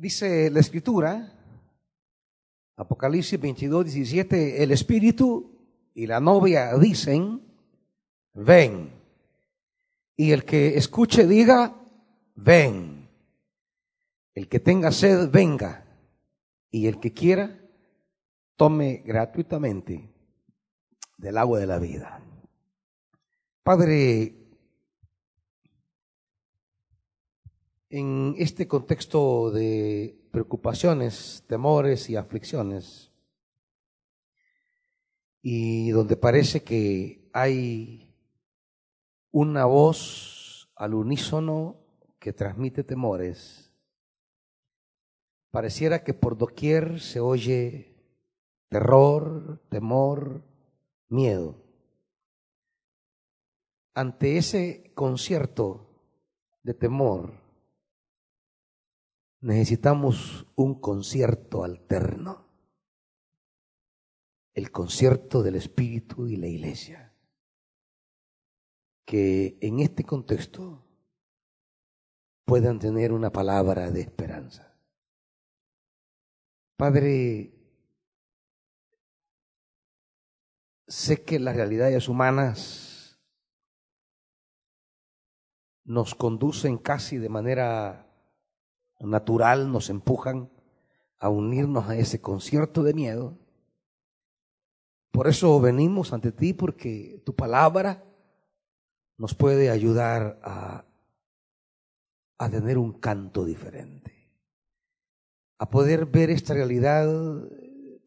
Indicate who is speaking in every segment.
Speaker 1: Dice la escritura, Apocalipsis 22, 17, el Espíritu y la novia dicen, ven. Y el que escuche diga, ven. El que tenga sed, venga. Y el que quiera, tome gratuitamente del agua de la vida. Padre, en este contexto de preocupaciones, temores y aflicciones, y donde parece que hay una voz al unísono que transmite temores, pareciera que por doquier se oye terror, temor, miedo. Ante ese concierto de temor, necesitamos un concierto alterno, el concierto del Espíritu y la Iglesia, que en este contexto puedan tener una palabra de esperanza. Padre, sé que las realidades humanas nos conducen casi de manera natural nos empujan a unirnos a ese concierto de miedo. Por eso venimos ante ti porque tu palabra nos puede ayudar a, a tener un canto diferente, a poder ver esta realidad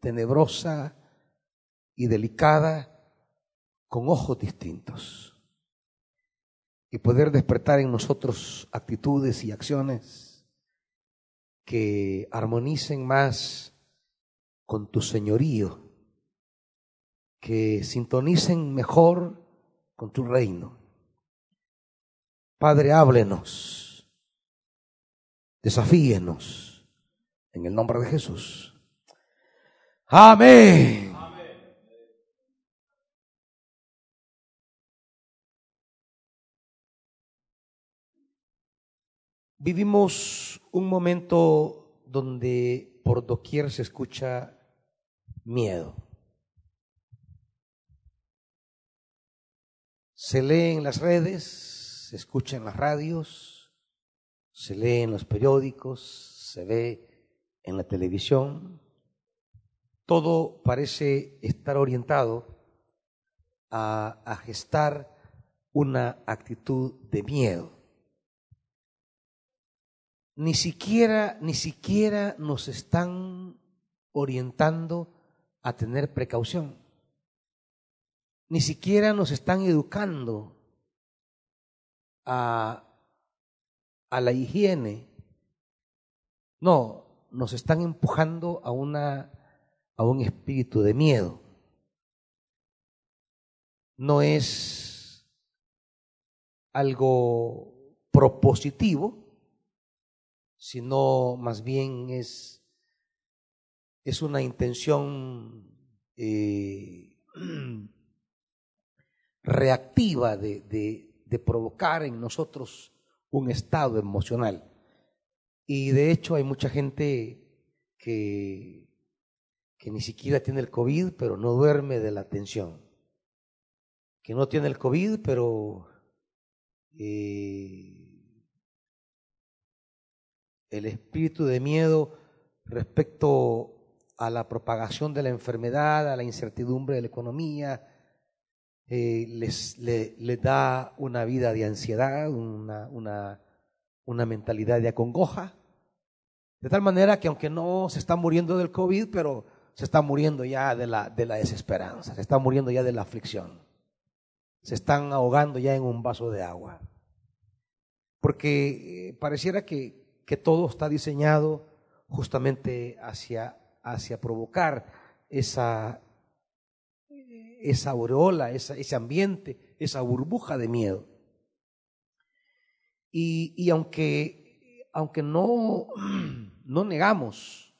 Speaker 1: tenebrosa y delicada con ojos distintos y poder despertar en nosotros actitudes y acciones que armonicen más con tu señorío, que sintonicen mejor con tu reino. Padre, háblenos, desafíenos en el nombre de Jesús. Amén. Vivimos un momento donde por doquier se escucha miedo. Se lee en las redes, se escucha en las radios, se lee en los periódicos, se ve en la televisión. Todo parece estar orientado a, gestar una actitud de miedo ni siquiera, ni siquiera nos están orientando a tener precaución. Ni siquiera nos están educando a, a la higiene. No, nos están empujando a, una, a un espíritu de miedo. No es algo propositivo, sino más bien es, es una intención eh, reactiva de, de, provocar en nosotros un estado emocional. Y de hecho hay mucha gente que, que ni siquiera tiene el COVID, pero no duerme de la tensión. Que no tiene el COVID, pero eh, el espíritu de miedo respecto a la propagación de la enfermedad, a la incertidumbre de la economía, eh, les, da una vida de ansiedad, una, una, una mentalidad de acongoja, de tal manera que aunque no se está muriendo del COVID, pero se está muriendo ya de la, de la desesperanza, se está muriendo ya de la aflicción, se están ahogando ya en un vaso de agua. Porque eh, pareciera que, que todo está diseñado justamente hacia, hacia provocar esa, esa aureola, ese ambiente, esa burbuja de miedo. Y, aunque, aunque no, no negamos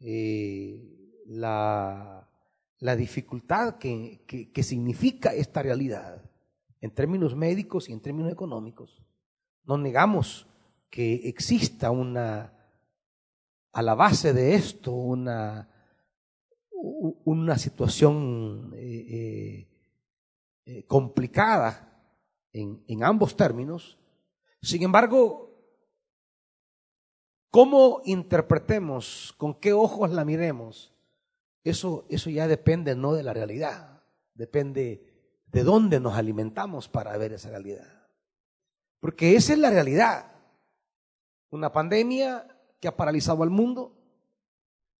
Speaker 1: eh, la, la, dificultad que, que significa esta realidad en términos médicos y en términos económicos, no negamos que exista una, a la base de esto una, una situación eh, eh, complicada en, en ambos términos. Sin embargo, cómo interpretemos, con qué ojos la miremos, eso, eso ya depende no de la realidad, depende de dónde nos alimentamos para ver esa realidad. Porque esa es la realidad. Una pandemia que ha paralizado al mundo,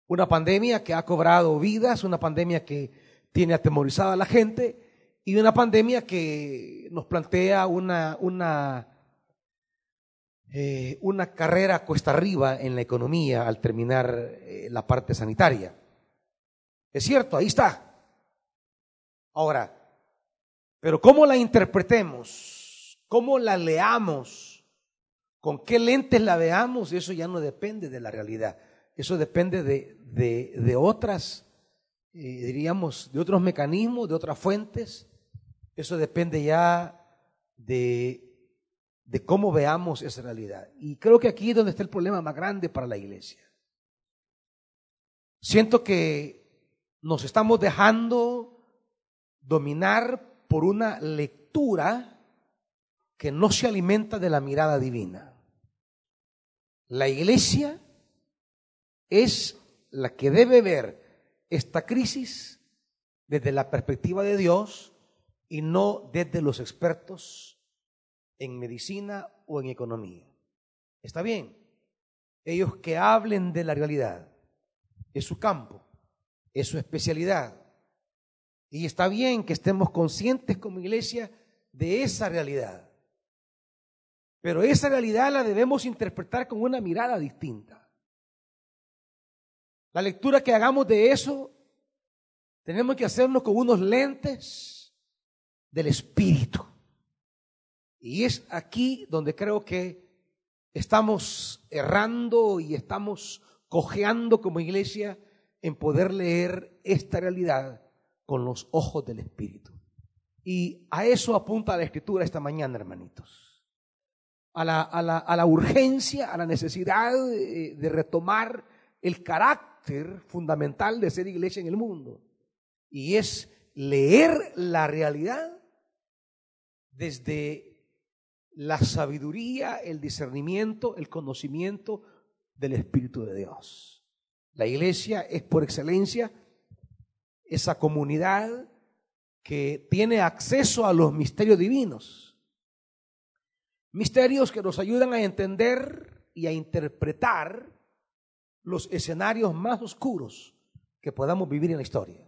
Speaker 1: una pandemia que ha cobrado vidas, una pandemia que tiene atemorizada a la gente. Y una pandemia que nos plantea una, una, eh, una carrera cuesta arriba en la economía al terminar eh, la parte sanitaria. Es cierto, ahí está. Ahora, pero cómo la interpretemos, cómo la leamos, con qué lentes la veamos, eso ya no depende de la realidad. Eso depende de, de, otras, eh, diríamos, de otros mecanismos, de otras fuentes. Eso depende ya de, de cómo veamos esa realidad. Y creo que aquí es donde está el problema más grande para la iglesia. Siento que nos estamos dejando dominar por una lectura que no se alimenta de la mirada divina. La iglesia es la que debe ver esta crisis desde la perspectiva de Dios y no desde los expertos en medicina o en economía. Está bien, ellos que hablen de la realidad, es su campo, es su especialidad, y está bien que estemos conscientes como iglesia de esa realidad. Pero esa realidad la debemos interpretar con una mirada distinta. La lectura que hagamos de eso, tenemos que hacernos con unos lentes del Espíritu. Y es aquí donde creo que estamos errando y estamos cojeando como iglesia en poder leer esta realidad con los ojos del Espíritu. Y a eso apunta la Escritura esta mañana, hermanitos. A la, a la, a la urgencia, a la necesidad de, de retomar el carácter fundamental de ser iglesia en el mundo. Y es leer la realidad desde la sabiduría, el discernimiento, el conocimiento del Espíritu de Dios. La iglesia es por excelencia esa comunidad que tiene acceso a los misterios divinos. Misterios que nos ayudan a entender y a interpretar los escenarios más oscuros que podamos vivir en la historia.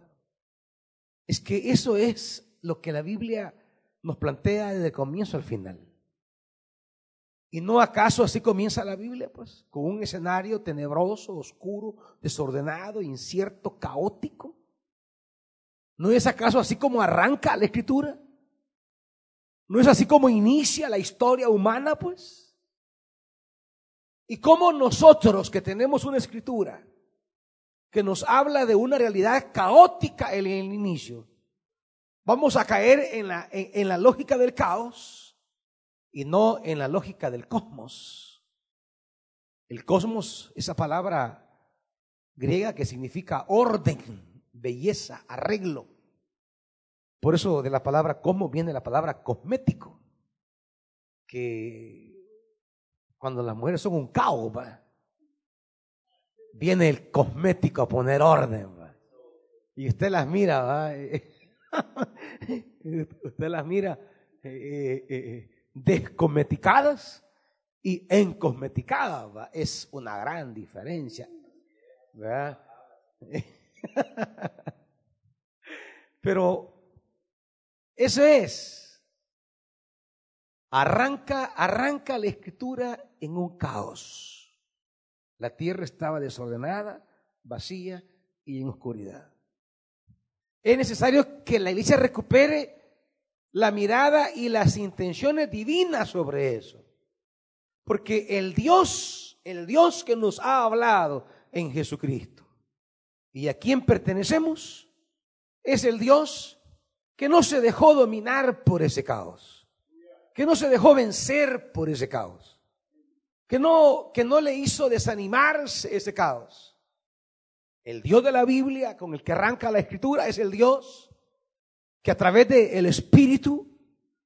Speaker 1: Es que eso es lo que la Biblia nos plantea desde comienzo al final. ¿Y no acaso así comienza la Biblia? Pues con un escenario tenebroso, oscuro, desordenado, incierto, caótico. ¿No es acaso así como arranca la escritura? ¿No es así como inicia la historia humana, pues? ¿Y cómo nosotros que tenemos una escritura que nos habla de una realidad caótica en el inicio, vamos a caer en la, en la lógica del caos y no en la lógica del cosmos? El cosmos, esa palabra griega que significa orden, belleza, arreglo. Por eso de la palabra cosmos viene la palabra cosmético, que cuando las mujeres son un caos, viene el cosmético a poner orden. Y usted las mira, ¿va? usted las mira eh, eh, eh, descosmeticadas y encosmeticadas. Es una gran diferencia. Pero eso es. Arranca, arranca la escritura en un caos. La tierra estaba desordenada, vacía y en oscuridad. Es necesario que la iglesia recupere la mirada y las intenciones divinas sobre eso. Porque el Dios, el Dios que nos ha hablado en Jesucristo, y a quién pertenecemos es el Dios que no se dejó dominar por ese caos, que no se dejó vencer por ese caos. que no, que no le hizo desanimarse ese caos. El Dios de la Biblia con el que arranca la escritura es el Dios que a través del Espíritu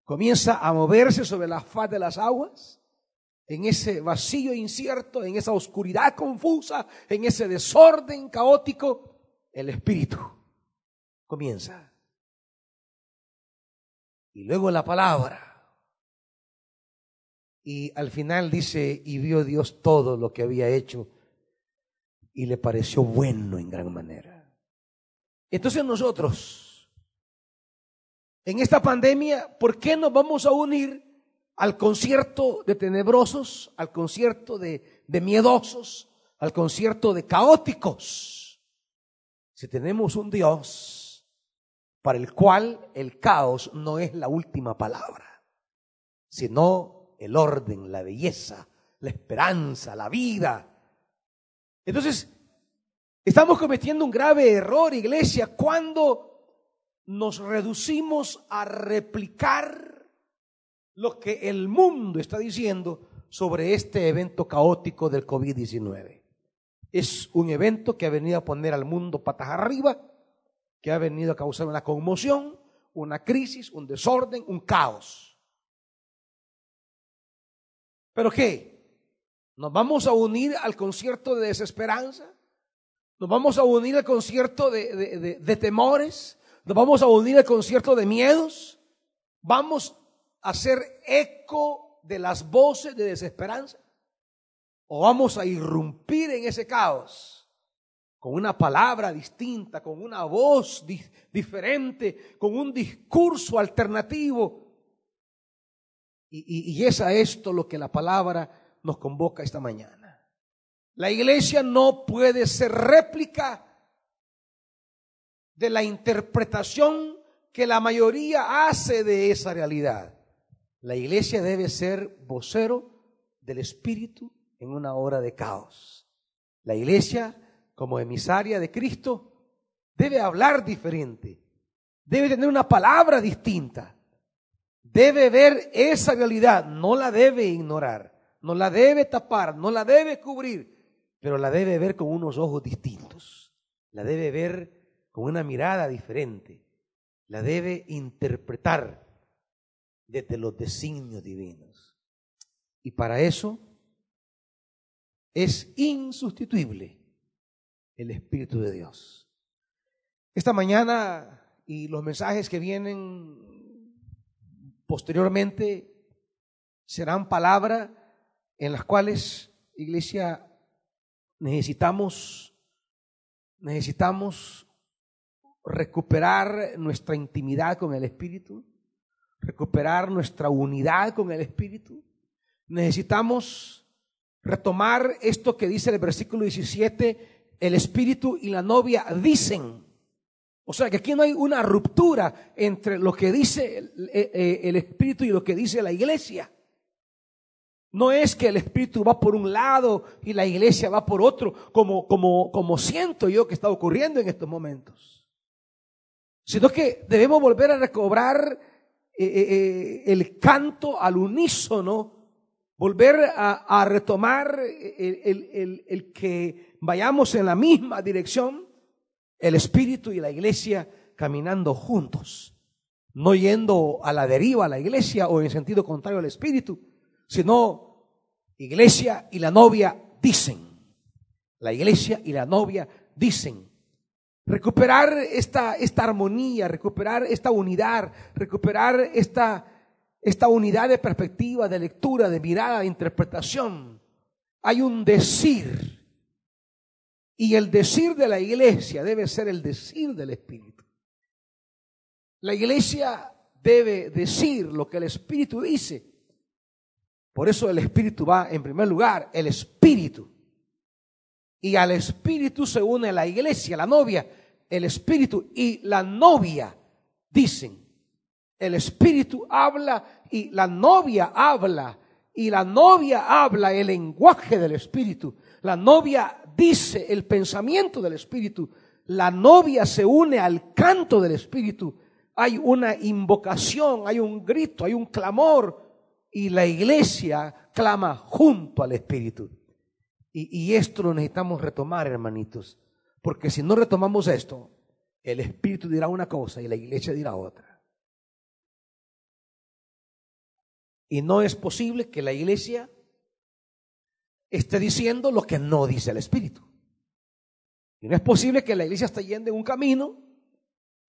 Speaker 1: comienza a moverse sobre la faz de las aguas, en ese vacío incierto, en esa oscuridad confusa, en ese desorden caótico, el Espíritu comienza. Y luego la palabra y al final dice, y vio Dios todo lo que había hecho y le pareció bueno en gran manera. Entonces nosotros, en esta pandemia, ¿por qué nos vamos a unir al concierto de tenebrosos, al concierto de, de miedosos, al concierto de caóticos? Si tenemos un Dios para el cual el caos no es la última palabra, sino el orden, la belleza, la esperanza, la vida. Entonces, estamos cometiendo un grave error, iglesia, cuando nos reducimos a replicar lo que el mundo está diciendo sobre este evento caótico del COVID-19. Es un evento que ha venido a poner al mundo patas arriba, que ha venido a causar una conmoción, una crisis, un desorden, un caos. ¿Pero qué? ¿Nos vamos a unir al concierto de desesperanza? ¿Nos vamos a unir al concierto de, de, temores? ¿Nos vamos a unir al concierto de miedos? ¿Vamos a hacer eco de las voces de desesperanza? ¿O vamos a irrumpir en ese caos con una palabra distinta, con una voz diferente, con un discurso alternativo y, es a esto lo que la palabra nos convoca esta mañana. La iglesia no puede ser réplica de la interpretación que la mayoría hace de esa realidad. La iglesia debe ser vocero del Espíritu en una hora de caos. La iglesia, como emisaria de Cristo, debe hablar diferente, debe tener una palabra distinta debe ver esa realidad, no la debe ignorar, no la debe tapar, no la debe cubrir, pero la debe ver con unos ojos distintos, la debe ver con una mirada diferente, la debe interpretar desde los designios divinos. Y para eso es insustituible el Espíritu de Dios. Esta mañana y los mensajes que vienen Posteriormente serán palabras en las cuales, iglesia, necesitamos, necesitamos recuperar nuestra intimidad con el Espíritu, recuperar nuestra unidad con el Espíritu. Necesitamos retomar esto que dice el versículo 17, el Espíritu y la novia dicen, o sea que aquí no hay una ruptura entre lo que dice el, eh, eh, Espíritu y lo que dice la iglesia. No es que el Espíritu va por un lado y la iglesia va por otro, como, como, como siento yo que está ocurriendo en estos momentos. Sino que debemos volver a recobrar eh, el canto al unísono, volver a, retomar el, el que vayamos en la misma dirección el Espíritu y la iglesia caminando juntos, no yendo a la deriva a la iglesia o en sentido contrario al Espíritu, sino iglesia y la novia dicen, la iglesia y la novia dicen, recuperar esta, esta armonía, recuperar esta unidad, recuperar esta, esta unidad de perspectiva, de lectura, de mirada, de interpretación. Hay un decir y el decir de la iglesia debe ser el decir del Espíritu. La iglesia debe decir lo que el Espíritu dice. Por eso el Espíritu va en primer lugar, el Espíritu. Y al Espíritu se une la iglesia, la novia, el Espíritu y la novia dicen. El Espíritu habla y la novia habla. Y la novia habla el lenguaje del Espíritu. La novia dice el pensamiento del Espíritu. La novia se une al canto del Espíritu. Hay una invocación, hay un grito, hay un clamor y la iglesia clama junto al Espíritu. Y, esto lo necesitamos retomar, hermanitos, porque si no retomamos esto, el Espíritu dirá una cosa y la iglesia dirá otra. Y no es posible que la iglesia esté diciendo lo que no dice el Espíritu. Y no es posible que la iglesia esté yendo en un camino,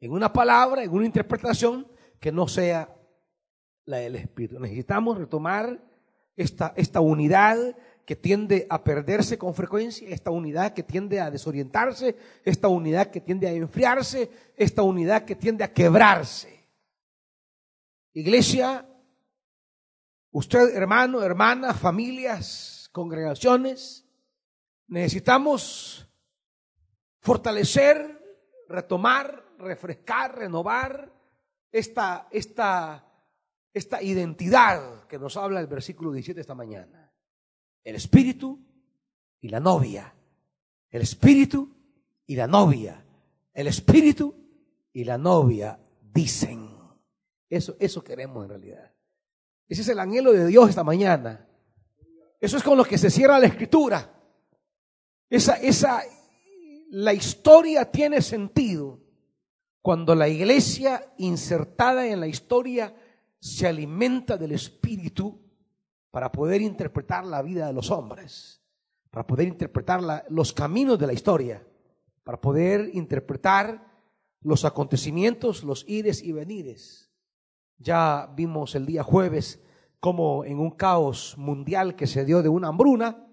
Speaker 1: en una palabra, en una interpretación que no sea la del Espíritu. Necesitamos retomar esta, esta unidad que tiende a perderse con frecuencia, esta unidad que tiende a desorientarse, esta unidad que tiende a enfriarse, esta unidad que tiende a quebrarse. Iglesia, usted hermano, hermana, familias, congregaciones, necesitamos fortalecer, retomar, refrescar, renovar esta, esta, esta identidad que nos habla el versículo 17 esta mañana. El espíritu y la novia. El espíritu y la novia. El espíritu y la novia dicen. Eso, eso queremos en realidad. Ese es el anhelo de Dios esta mañana. Eso es con lo que se cierra la escritura. Esa, esa, la historia tiene sentido cuando la iglesia insertada en la historia se alimenta del Espíritu para poder interpretar la vida de los hombres, para poder interpretar los caminos de la historia, para poder interpretar los acontecimientos, los ires y venires. Ya vimos el día jueves cómo en un caos mundial que se dio de una hambruna,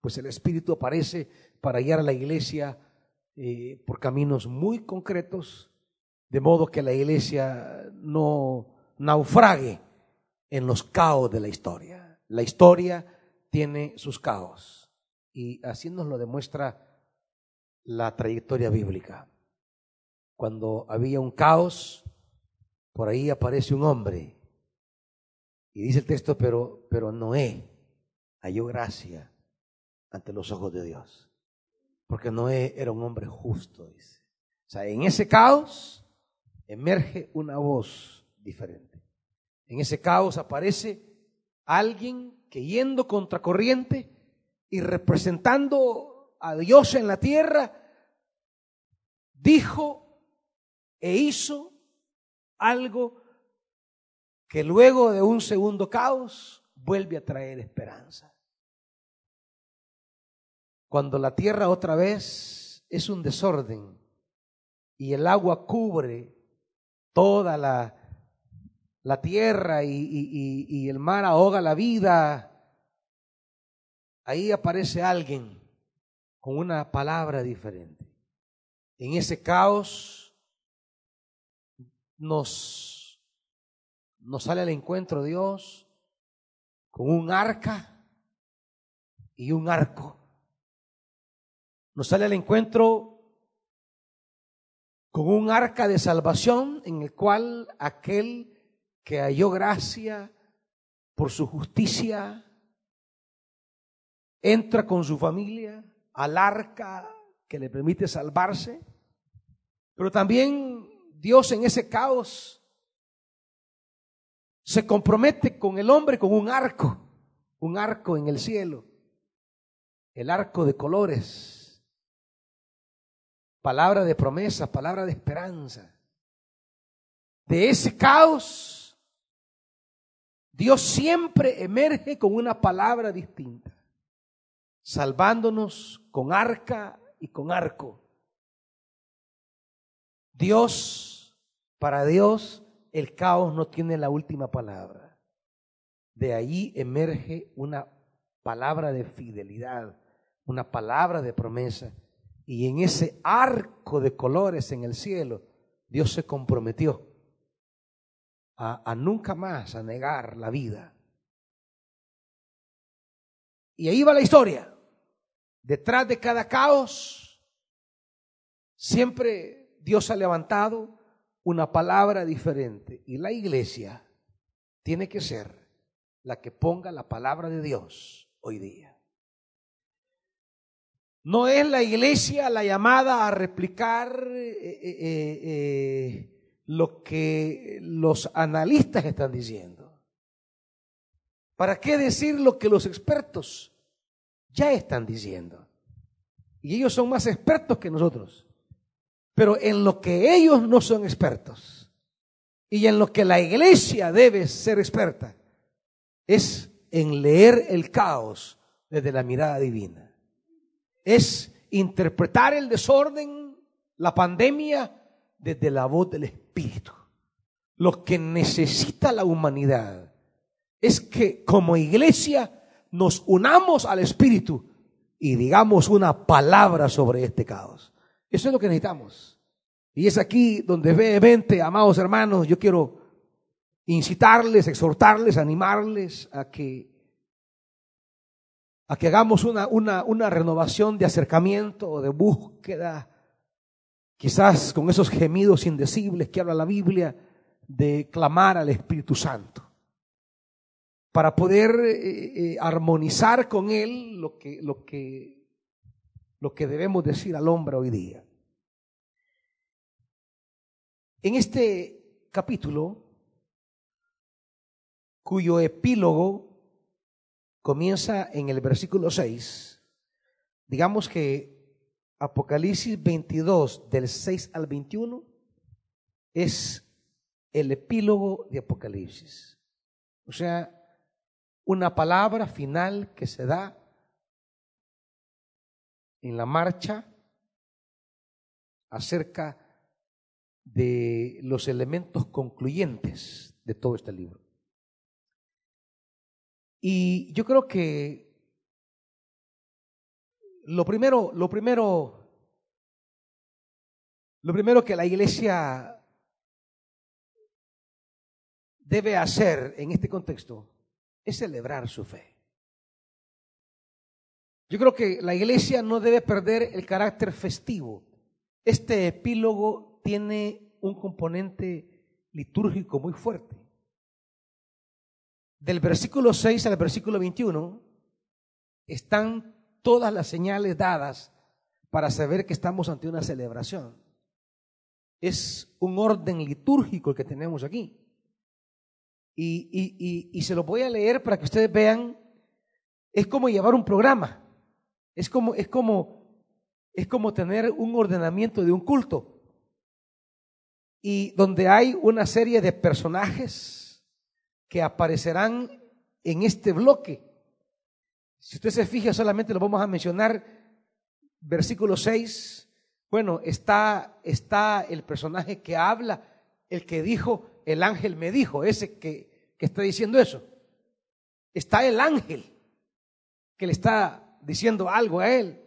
Speaker 1: pues el Espíritu aparece para guiar a la iglesia eh, por caminos muy concretos, de modo que la iglesia no naufrague en los caos de la historia. La historia tiene sus caos y así nos lo demuestra la trayectoria bíblica. Cuando había un caos, por ahí aparece un hombre y dice el texto, pero, pero Noé halló gracia ante los ojos de Dios, porque Noé era un hombre justo, dice. O sea, en ese caos emerge una voz diferente. En ese caos aparece alguien que yendo contracorriente y representando a Dios en la tierra, dijo e hizo algo que luego de un segundo caos vuelve a traer esperanza. Cuando la tierra otra vez es un desorden y el agua cubre toda la, la tierra y, el mar ahoga la vida, ahí aparece alguien con una palabra diferente. En ese caos nos, nos sale al encuentro Dios con un arca y un arco. Nos sale al encuentro con un arca de salvación en el cual aquel que halló gracia por su justicia entra con su familia al arca que le permite salvarse, pero también Dios en ese caos se compromete con el hombre con un arco, un arco en el cielo, el arco de colores palabra de promesa, palabra de esperanza. De ese caos, Dios siempre emerge con una palabra distinta, salvándonos con arca y con arco. Dios, para Dios, el caos no tiene la última palabra. De ahí emerge una palabra de fidelidad, una palabra de promesa y en ese arco de colores en el cielo, Dios se comprometió a, nunca más a negar la vida. Y ahí va la historia. Detrás de cada caos, siempre Dios ha levantado una palabra diferente. Y la iglesia tiene que ser la que ponga la palabra de Dios hoy día. No es la iglesia la llamada a replicar eh, eh, eh, lo que los analistas están diciendo. ¿Para qué decir lo que los expertos ya están diciendo? Y ellos son más expertos que nosotros. Pero en lo que ellos no son expertos y en lo que la iglesia debe ser experta es en leer el caos desde la mirada divina. Es interpretar el desorden, la pandemia, desde la voz del Espíritu. Lo que necesita la humanidad es que como iglesia nos unamos al Espíritu y digamos una palabra sobre este caos. Eso es lo que necesitamos. Y es aquí donde vehemente, amados hermanos, yo quiero incitarles, exhortarles, animarles a que, a que hagamos una, una, una renovación de acercamiento de búsqueda, quizás con esos gemidos indecibles que habla la Biblia, de clamar al Espíritu Santo para poder eh, eh, armonizar con Él lo que, lo, que, lo que debemos decir al hombre hoy día. En este capítulo, cuyo epílogo comienza en el versículo 6, digamos que Apocalipsis 22 del 6 al 21 es el epílogo de Apocalipsis. O sea, una palabra final que se da en la marcha acerca de los elementos concluyentes de todo este libro. Y yo creo que lo primero, lo primero, lo primero que la iglesia debe hacer en este contexto es celebrar su fe. Yo creo que la iglesia no debe perder el carácter festivo. Este epílogo tiene un componente litúrgico muy fuerte. Del versículo 6 al versículo 21 están todas las señales dadas para saber que estamos ante una celebración. Es un orden litúrgico el que tenemos aquí. Y, se lo voy a leer para que ustedes vean. Es como llevar un programa. Es como, es como, es como tener un ordenamiento de un culto. Y donde hay una serie de personajes que aparecerán en este bloque. Si usted se fija, solamente lo vamos a mencionar. Versículo 6. Bueno, está, está el personaje que habla, el que dijo, el ángel me dijo, ese que, que está diciendo eso. Está el ángel que le está diciendo algo a él.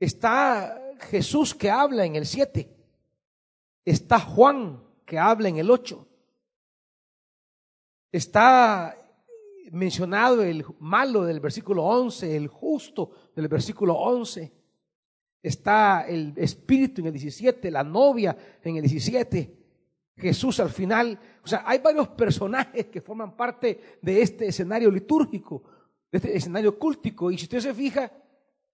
Speaker 1: Está Jesús que habla en el 7. Está Juan que habla en el 8. Está mencionado el malo del versículo 11, el justo del versículo 11. Está el espíritu en el 17, la novia en el 17. Jesús al final. O sea, hay varios personajes que forman parte de este escenario litúrgico, de este escenario cúltico. Y si usted se fija,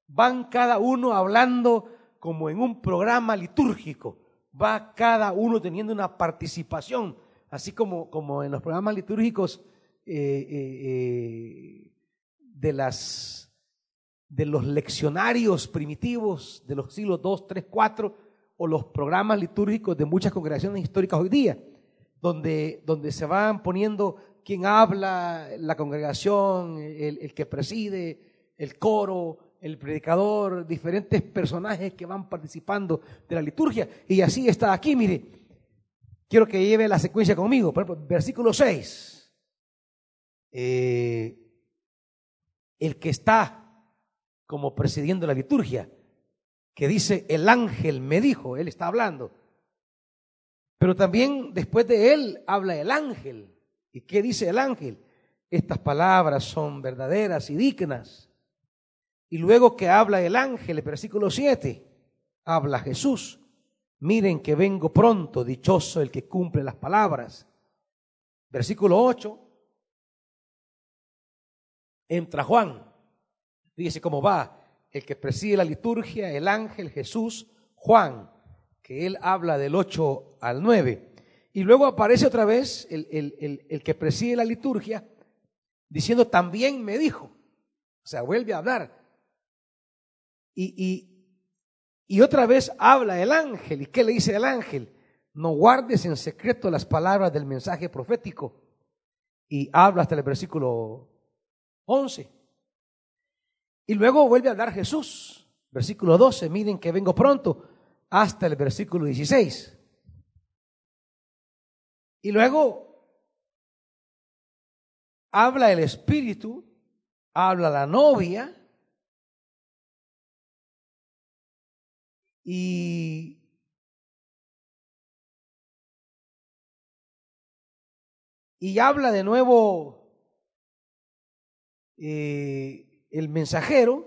Speaker 1: van cada uno hablando como en un programa litúrgico. Va cada uno teniendo una participación, así como, como en los programas litúrgicos eh, eh, eh, de, las, de los leccionarios primitivos de los siglos 2, 3, 4 o los programas litúrgicos de muchas congregaciones históricas hoy día, donde, donde se van poniendo quién habla, la congregación, el, que preside, el coro, el predicador, diferentes personajes que van participando de la liturgia. Y así está aquí, mire, quiero que lleve la secuencia conmigo. Por ejemplo, versículo 6. Eh, el que está como presidiendo la liturgia que dice, el ángel me dijo, él está hablando. Pero también después de él habla el ángel. ¿Y qué dice el ángel? Estas palabras son verdaderas y dignas. Y luego que habla el ángel, el versículo 7, habla Jesús. Miren que vengo pronto, dichoso el que cumple las palabras. Versículo 8, entra Juan. Fíjese cómo va el que preside la liturgia, el ángel Jesús, Juan, que él habla del 8 al 9. Y luego aparece otra vez el, el, que preside la liturgia, diciendo también me dijo. O sea, vuelve a hablar. Y, y, y otra vez habla el ángel. ¿Y qué le dice el ángel? No guardes en secreto las palabras del mensaje profético. Y habla hasta el versículo 11. Y luego vuelve a hablar Jesús. Versículo 12, miren que vengo pronto, hasta el versículo 16. Y luego habla el Espíritu, habla la novia, y y habla de nuevo eh, el mensajero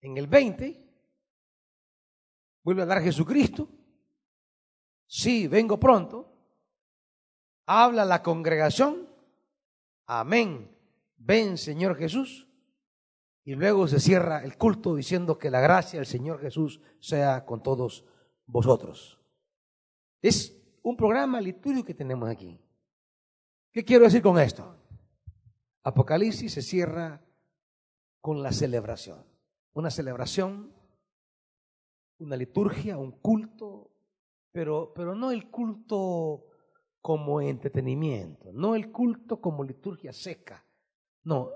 Speaker 1: en el 20, vuelve a dar Jesucristo, sí, vengo pronto, habla la congregación, amén, ven Señor Jesús, y luego se cierra el culto diciendo que la gracia del Señor Jesús sea con todos vosotros. Es un programa litúrgico que tenemos aquí. ¿Qué quiero decir con esto? Apocalipsis se cierra con la celebración. Una celebración, una liturgia, un culto, pero, pero no el culto como entretenimiento, no el culto como liturgia seca, no,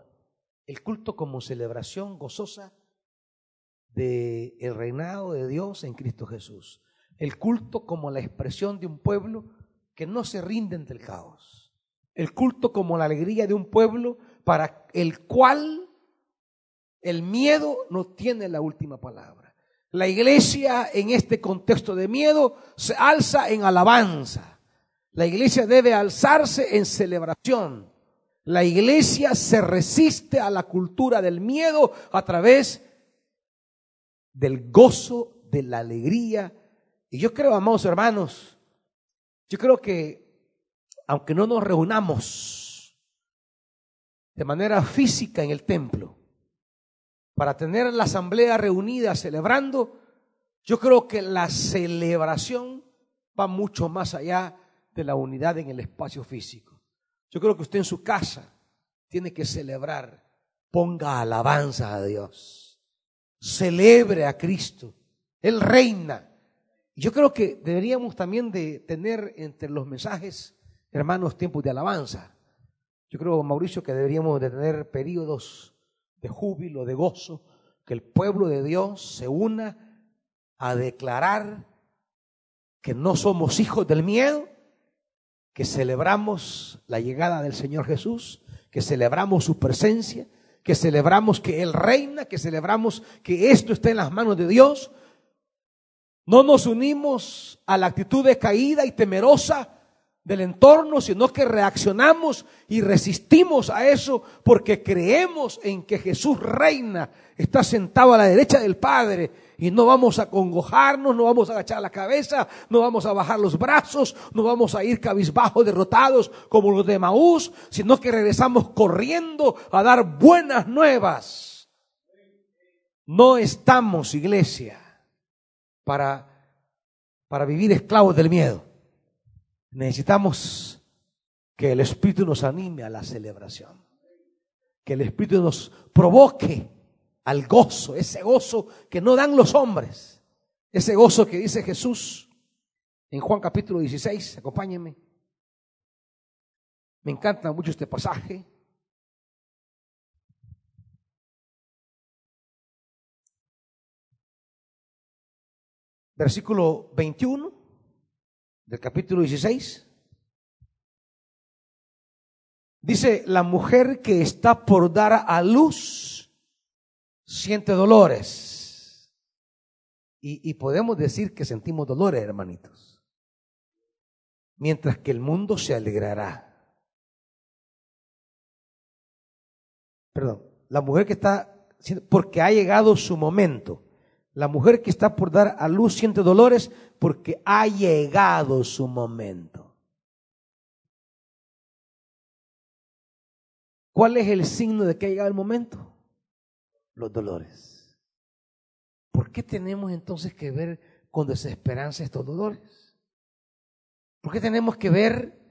Speaker 1: el culto como celebración gozosa del el reinado de Dios en Cristo Jesús. El culto como la expresión de un pueblo que no se rinde ante el caos el culto como la alegría de un pueblo para el cual el miedo no tiene la última palabra. La iglesia en este contexto de miedo se alza en alabanza. La iglesia debe alzarse en celebración. La iglesia se resiste a la cultura del miedo a través del gozo, de la alegría. Y yo creo, amados hermanos, yo creo que aunque no nos reunamos de manera física en el templo, para tener la asamblea reunida celebrando, yo creo que la celebración va mucho más allá de la unidad en el espacio físico. Yo creo que usted en su casa tiene que celebrar, ponga alabanza a Dios, celebre a Cristo, Él reina. Yo creo que deberíamos también de tener entre los mensajes hermanos, tiempos de alabanza. Yo creo, Mauricio, que deberíamos de tener periodos de júbilo, de gozo, que el pueblo de Dios se una a declarar que no somos hijos del miedo, que celebramos la llegada del Señor Jesús, que celebramos su presencia, que celebramos que Él reina, que celebramos que esto está en las manos de Dios. No nos unimos a la actitud de caída y temerosa del entorno, sino que reaccionamos y resistimos a eso porque creemos en que Jesús reina, está sentado a la derecha del Padre y no vamos a congojarnos, no vamos a agachar la cabeza, no vamos a bajar los brazos, no vamos a ir cabizbajo derrotados como los de Maús, sino que regresamos corriendo a dar buenas nuevas. No estamos, iglesia, para, para vivir esclavos del miedo. Necesitamos que el Espíritu nos anime a la celebración, que el Espíritu nos provoque al gozo, ese gozo que no dan los hombres, ese gozo que dice Jesús en Juan capítulo 16, acompáñenme. Me encanta mucho este pasaje. Versículo 21 del capítulo 16. Dice, la mujer que está por dar a luz siente dolores. Y, podemos decir que sentimos dolores, hermanitos. Mientras que el mundo se alegrará. Perdón, la mujer que está, porque ha llegado su momento. La mujer que está por dar a luz siente dolores porque ha llegado su momento. ¿Cuál es el signo de que ha llegado el momento? Los dolores. ¿Por qué tenemos entonces que ver con desesperanza estos dolores? ¿Por qué tenemos que ver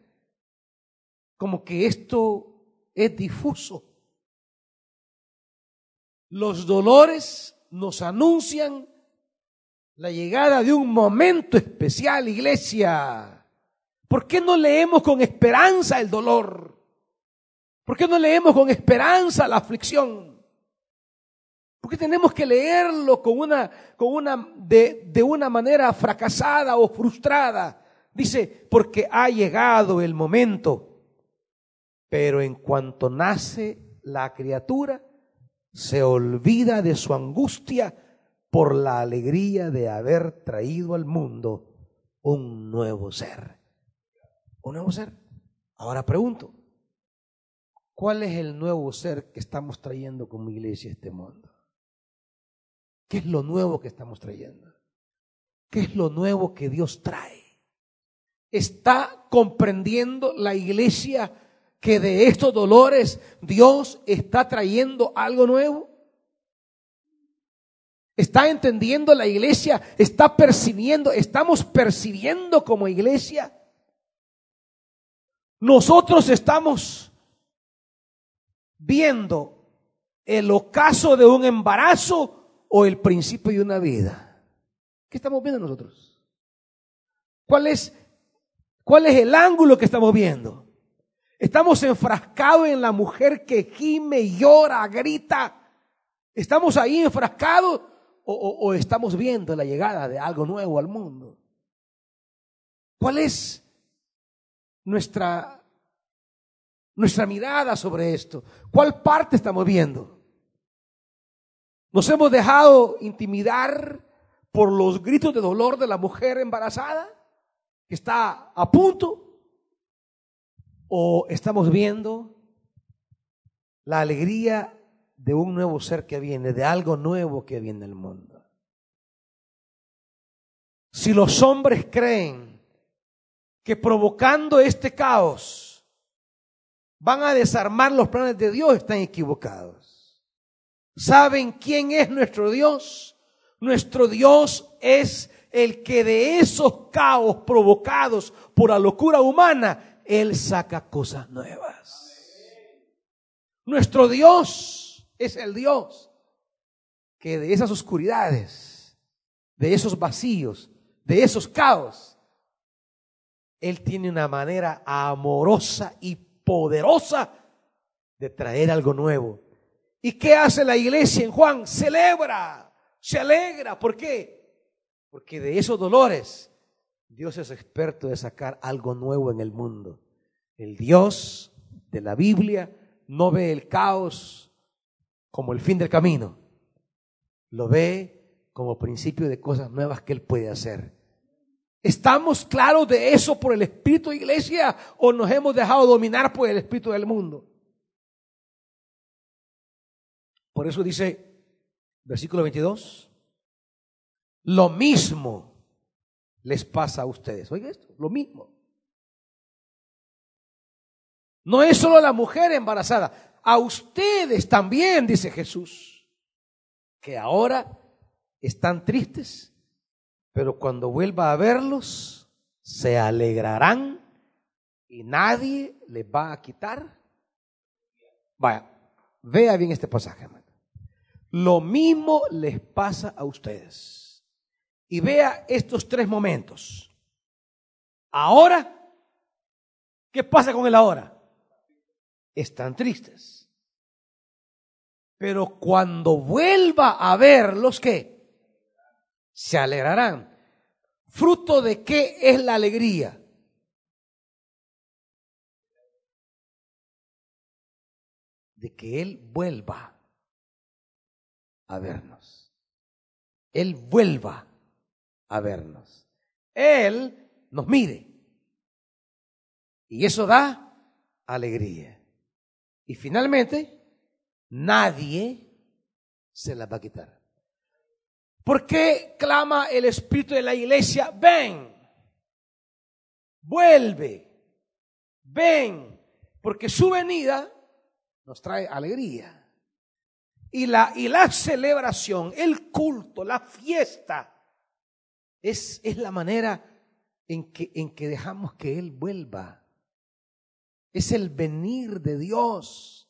Speaker 1: como que esto es difuso. Los dolores nos anuncian la llegada de un momento especial, iglesia. ¿Por qué no leemos con esperanza el dolor? ¿Por qué no leemos con esperanza la aflicción? ¿Por qué tenemos que leerlo con una, con una, de, de una manera fracasada o frustrada? Dice, porque ha llegado el momento. Pero en cuanto nace la criatura, se olvida de su angustia por la alegría de haber traído al mundo un nuevo ser. Un nuevo ser. Ahora pregunto, ¿cuál es el nuevo ser que estamos trayendo como iglesia a este mundo? ¿Qué es lo nuevo que estamos trayendo? ¿Qué es lo nuevo que Dios trae? ¿Está comprendiendo la iglesia que de estos dolores Dios está trayendo algo nuevo? ¿Está entendiendo la iglesia? ¿Está percibiendo? ¿Estamos percibiendo como iglesia? Nosotros estamos viendo el ocaso de un embarazo o el principio de una vida. ¿Qué estamos viendo nosotros? ¿Cuál es, cuál es el ángulo que estamos viendo? Estamos enfrascados en la mujer que gime, llora, grita. ¿Estamos ahí enfrascados o, estamos viendo la llegada de algo nuevo al mundo? ¿Cuál es nuestra, nuestra mirada sobre esto? ¿Cuál parte estamos viendo? ¿Nos hemos dejado intimidar por los gritos de dolor de la mujer embarazada que está a punto? ¿O estamos viendo la alegría de un nuevo ser que viene, de algo nuevo que viene al mundo? Si los hombres creen que provocando este caos van a desarmar los planes de Dios, están equivocados. ¿Saben quién es nuestro Dios? Nuestro Dios es el que de esos caos provocados por la locura humana él saca cosas nuevas. Nuestro Dios es el Dios que de esas oscuridades, de esos vacíos, de esos caos, Él tiene una manera amorosa y poderosa de traer algo nuevo. ¿Y qué hace la iglesia en Juan? Celebra, se alegra. ¿Por qué? Porque de esos dolores Dios es experto de sacar algo nuevo en el mundo. El Dios de la Biblia no ve el caos como el fin del camino, lo ve como principio de cosas nuevas que Él puede hacer. ¿Estamos claros de eso por el Espíritu de Iglesia o nos hemos dejado dominar por el Espíritu del mundo? Por eso dice, versículo 22, lo mismo les pasa a ustedes. Oiga esto, lo mismo. No es solo la mujer embarazada, a ustedes también, dice Jesús, que ahora están tristes, pero cuando vuelva a verlos, se alegrarán y nadie les va a quitar. Vaya, vea bien este pasaje, hermano. Lo mismo les pasa a ustedes y vea estos tres momentos. Ahora, ¿qué pasa con el ahora? Están tristes. Pero cuando vuelva a verlos, ¿qué? Se alegrarán. ¿Fruto de qué es la alegría? De que Él vuelva a vernos. Él vuelva a vernos. Él nos mire. Y eso da alegría. Y finalmente, nadie se la va a quitar. ¿Por qué clama el Espíritu de la iglesia? Ven, vuelve, ven, porque su venida nos trae alegría. Y la, y la celebración, el culto, la fiesta, es, es la manera en que, en que dejamos que Él vuelva es el venir de Dios.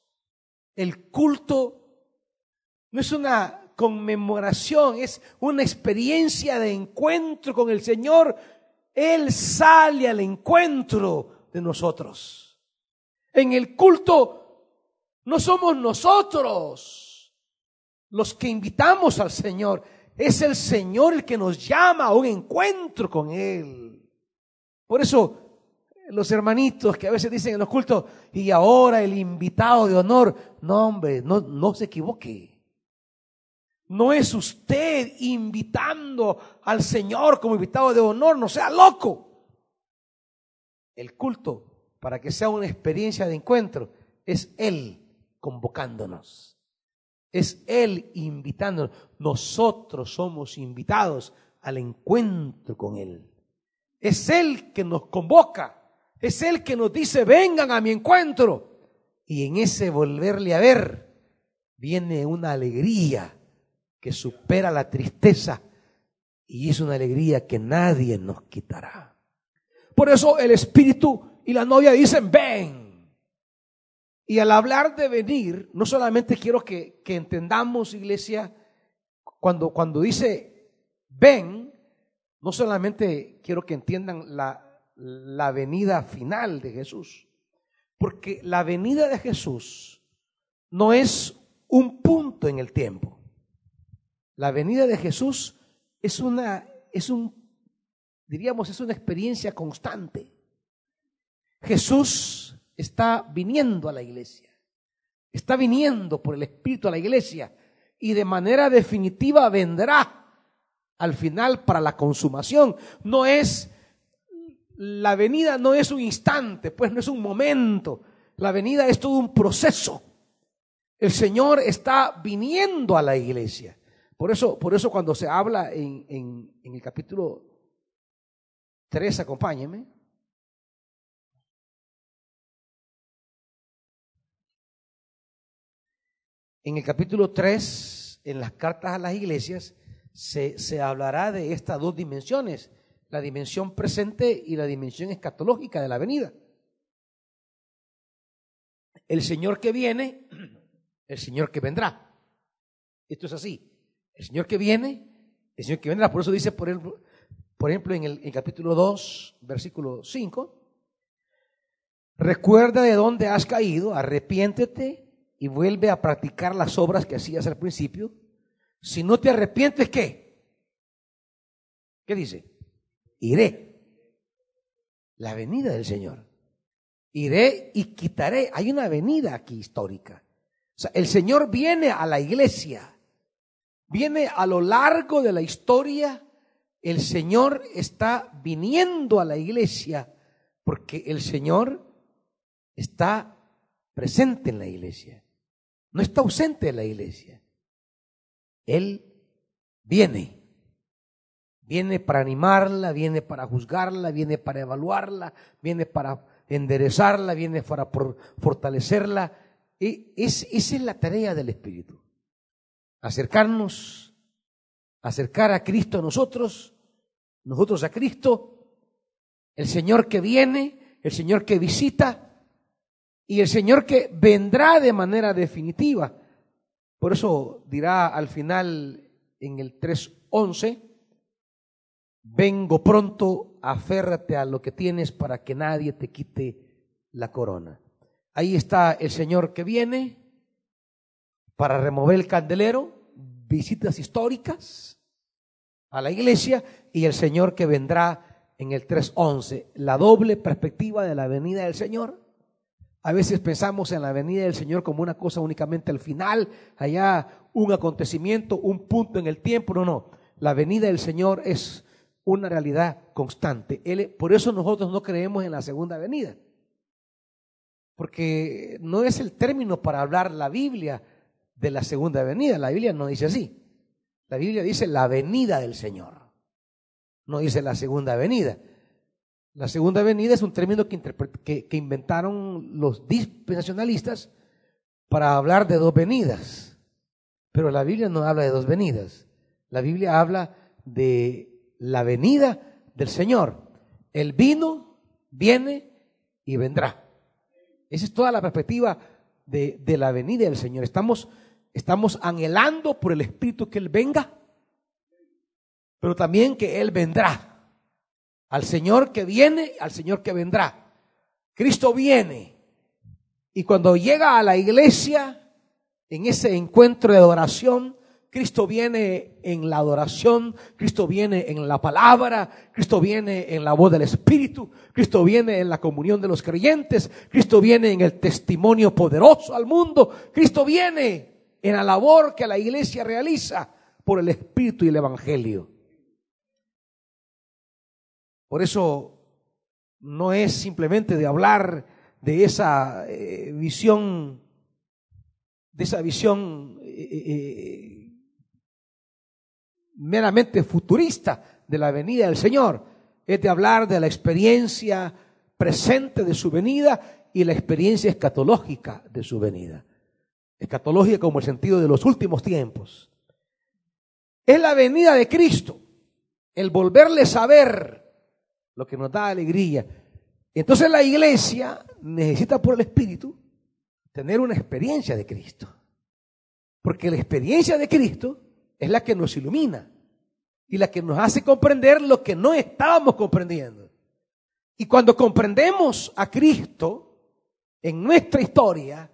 Speaker 1: El culto no es una conmemoración, es una experiencia de encuentro con el Señor. Él sale al encuentro de nosotros. En el culto no somos nosotros los que invitamos al Señor, es el Señor el que nos llama a un encuentro con Él. Por eso los hermanitos que a veces dicen en los cultos, y ahora el invitado de honor, no hombre, no, se equivoque. No es usted invitando al Señor como invitado de honor, no sea loco. El culto, para que sea una experiencia de encuentro, es Él convocándonos. Es Él invitándonos. Nosotros somos invitados al encuentro con Él. Es Él que nos convoca. Es Él que nos dice, vengan a mi encuentro. Y en ese volverle a ver viene una alegría que supera la tristeza y es una alegría que nadie nos quitará. Por eso el Espíritu y la novia dicen, ven. Y al hablar de venir, no solamente quiero que, que entendamos, iglesia, cuando, cuando dice ven, no solamente quiero que entiendan la, la venida final de Jesús. Porque la venida de Jesús no es un punto en el tiempo. La venida de Jesús es una, es un, diríamos, es una experiencia constante. Jesús está viniendo a la iglesia. Está viniendo por el Espíritu a la iglesia y de manera definitiva vendrá al final para la consumación. No es la venida no es un instante, pues no es un momento. La venida es todo un proceso. El Señor está viniendo a la iglesia. Por eso, por eso cuando se habla en, en, el capítulo 3, acompáñenme. En el capítulo 3, en las cartas a las iglesias, se, se hablará de estas dos dimensiones la dimensión presente y la dimensión escatológica de la venida. El Señor que viene, el Señor que vendrá. Esto es así. El Señor que viene, el Señor que vendrá. Por eso dice, por ejemplo, por ejemplo en el capítulo 2, versículo 5, recuerda de dónde has caído, arrepiéntete y vuelve a practicar las obras que hacías al principio. Si no te arrepientes, ¿qué? ¿Qué dice? Iré. La venida del Señor. Iré y quitaré. Hay una venida aquí histórica. O sea, el Señor viene a la iglesia. Viene a lo largo de la historia. El Señor está viniendo a la iglesia porque el Señor está presente en la iglesia. No está ausente de la iglesia. Él viene. Viene para animarla, viene para juzgarla, viene para evaluarla, viene para enderezarla, viene para fortalecerla. Y es, esa es la tarea del Espíritu. Acercarnos, acercar a Cristo a nosotros, nosotros a Cristo, el Señor que viene, el Señor que visita y el Señor que vendrá de manera definitiva. Por eso dirá al final en el 3.11, vengo pronto, aférrate a lo que tienes para que nadie te quite la corona. Ahí está el Señor que viene para remover el candelero, visitas históricas a la iglesia y el Señor que vendrá en el 3.11, la doble perspectiva de la venida del Señor. A veces pensamos en la venida del Señor como una cosa únicamente al final, allá un acontecimiento, un punto en el tiempo, no, no. La venida del Señor es una realidad constante. por eso nosotros no creemos en la segunda venida. Porque no es el término para hablar la Biblia de la segunda venida. La Biblia no dice así. La Biblia dice la venida del Señor. No dice la segunda venida. La segunda venida es un término que, que, que inventaron los dispensacionalistas para hablar de dos venidas. Pero la Biblia no habla de dos venidas. La Biblia habla de la venida del Señor. El vino, viene y vendrá. Esa es toda la perspectiva de, de la venida del Señor. Estamos, estamos anhelando por el Espíritu que Él venga, pero también que Él vendrá. Al Señor que viene, al Señor que vendrá. Cristo viene. Y cuando llega a la iglesia, en ese encuentro de adoración, Cristo viene en la adoración, Cristo viene en la palabra, Cristo viene en la voz del Espíritu, Cristo viene en la comunión de los creyentes, Cristo viene en el testimonio poderoso al mundo, Cristo viene en la labor que la iglesia realiza por el Espíritu y el Evangelio. Por eso no es simplemente de hablar de esa eh, visión, de esa visión eh, eh, meramente futurista de la venida del Señor, es de hablar de la experiencia presente de su venida y la experiencia escatológica de su venida. Escatológica como el sentido de los últimos tiempos. Es la venida de Cristo, el volverle a ver lo que nos da alegría. Entonces la iglesia necesita por el Espíritu tener una experiencia de Cristo. Porque la experiencia de Cristo es la que nos ilumina y la que nos hace comprender lo que no estábamos comprendiendo. Y cuando comprendemos a Cristo en nuestra historia,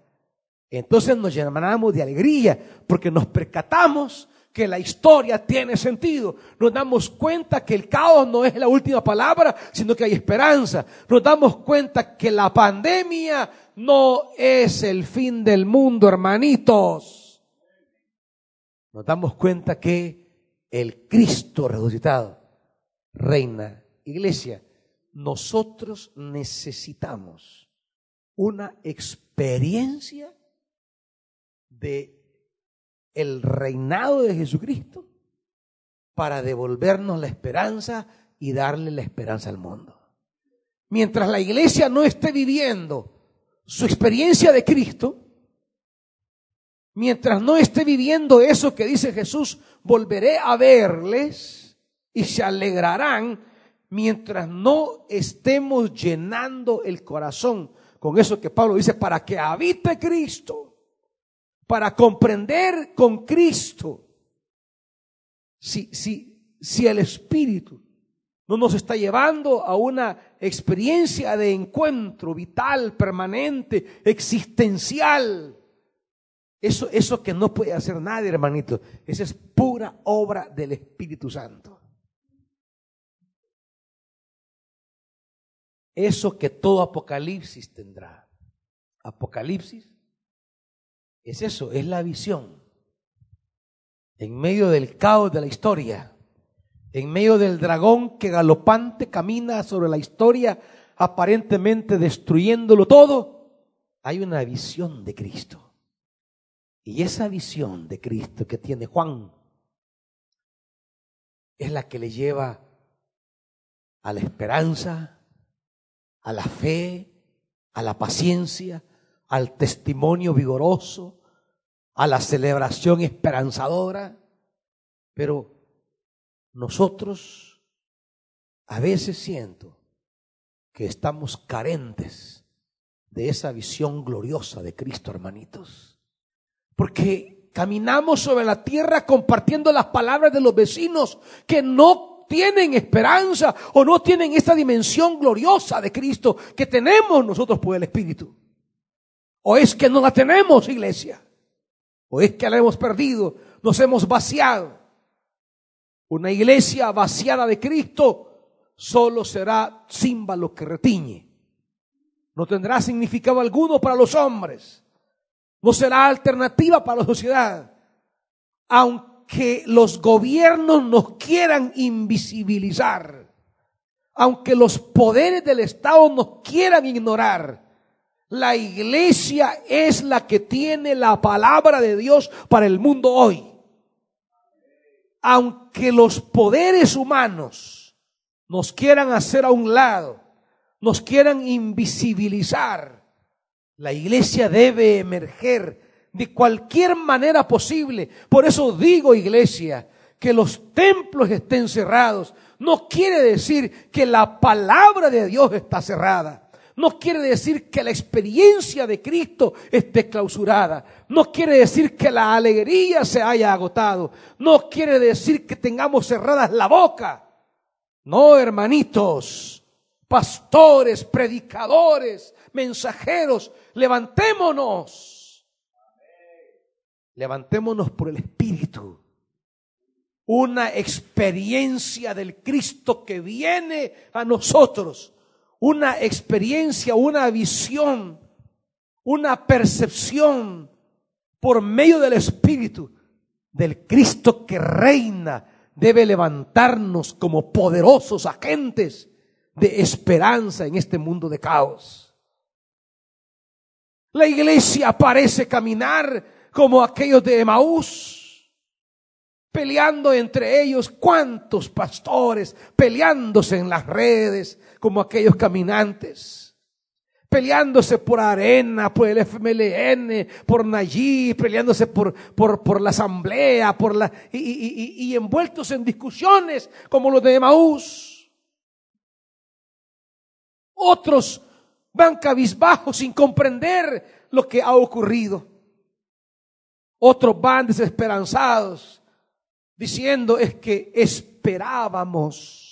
Speaker 1: entonces nos llenamos de alegría porque nos percatamos que la historia tiene sentido. Nos damos cuenta que el caos no es la última palabra, sino que hay esperanza. Nos damos cuenta que la pandemia no es el fin del mundo, hermanitos. Nos damos cuenta que el Cristo resucitado reina. Iglesia, nosotros necesitamos una experiencia de el reinado de Jesucristo para devolvernos la esperanza y darle la esperanza al mundo. Mientras la iglesia no esté viviendo su experiencia de Cristo, mientras no esté viviendo eso que dice Jesús, volveré a verles y se alegrarán mientras no estemos llenando el corazón con eso que Pablo dice, para que habite Cristo para comprender con Cristo si, si, si el Espíritu no nos está llevando a una experiencia de encuentro vital, permanente, existencial. Eso, eso que no puede hacer nadie, hermanito. Esa es pura obra del Espíritu Santo. Eso que todo Apocalipsis tendrá. Apocalipsis es eso, es la visión. En medio del caos de la historia, en medio del dragón que galopante camina sobre la historia, aparentemente destruyéndolo todo, hay una visión de Cristo. Y esa visión de Cristo que tiene Juan es la que le lleva a la esperanza, a la fe, a la paciencia, al testimonio vigoroso, a la celebración esperanzadora, pero nosotros a veces siento que estamos carentes de esa visión gloriosa de Cristo, hermanitos. Porque caminamos sobre la tierra compartiendo las palabras de los vecinos que no tienen esperanza o no tienen esta dimensión gloriosa de Cristo que tenemos nosotros por el Espíritu. ¿O es que no la tenemos, iglesia? ¿O es que la hemos perdido? Nos hemos vaciado. Una iglesia vaciada de Cristo solo será símbolo que retiñe. No tendrá significado alguno para los hombres. No será alternativa para la sociedad. Aunque los gobiernos nos quieran invisibilizar, aunque los poderes del Estado nos quieran ignorar, la iglesia es la que tiene la palabra de Dios para el mundo hoy. Aunque los poderes humanos nos quieran hacer a un lado, nos quieran invisibilizar, la iglesia debe emerger de cualquier manera posible. Por eso digo, iglesia, que los templos estén cerrados no quiere decir que la palabra de Dios está cerrada No quiere decir que la experiencia de Cristo esté clausurada. No quiere decir que la alegría se haya agotado. No quiere decir que tengamos cerradas la boca. No, hermanitos, pastores, predicadores, mensajeros, levantémonos. Levantémonos por el Espíritu. Una experiencia del Cristo que viene a nosotros una experiencia, una visión, una percepción por medio del Espíritu del Cristo que reina debe levantarnos como poderosos agentes de esperanza en este mundo de caos. La iglesia parece caminar como aquellos de Emaús, peleando entre ellos cuántos pastores, peleándose en las redes, como aquellos caminantes, peleándose por Arena, por el FMLN, por Nayib, peleándose por, por, por la asamblea, por la, y, y, y, envueltos en discusiones como los de Maús. Otros van cabizbajos sin comprender lo que ha ocurrido. Otros van desesperanzados diciendo es que esperábamos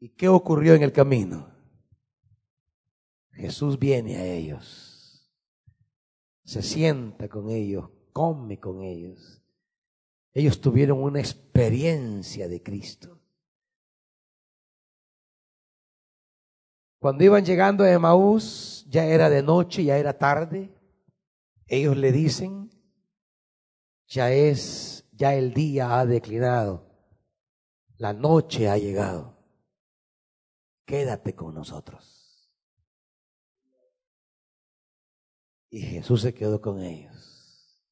Speaker 1: ¿Y qué ocurrió en el camino? Jesús viene a ellos, se sienta con ellos, come con ellos. Ellos tuvieron una experiencia de Cristo. Cuando iban llegando a Emaús, ya era de noche, ya era tarde. Ellos le dicen, ya es, ya el día ha declinado, la noche ha llegado quédate con nosotros. Y Jesús se quedó con ellos.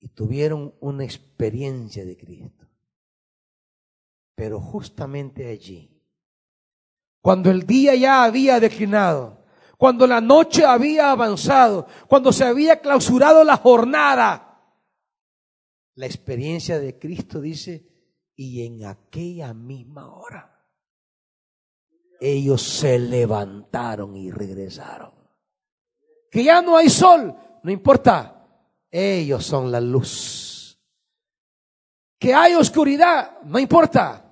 Speaker 1: Y tuvieron una experiencia de Cristo. Pero justamente allí, cuando el día ya había declinado, cuando la noche había avanzado, cuando se había clausurado la jornada, la experiencia de Cristo dice, y en aquella misma hora ellos se levantaron y regresaron. Que ya no hay sol, no importa, ellos son la luz. Que hay oscuridad, no importa.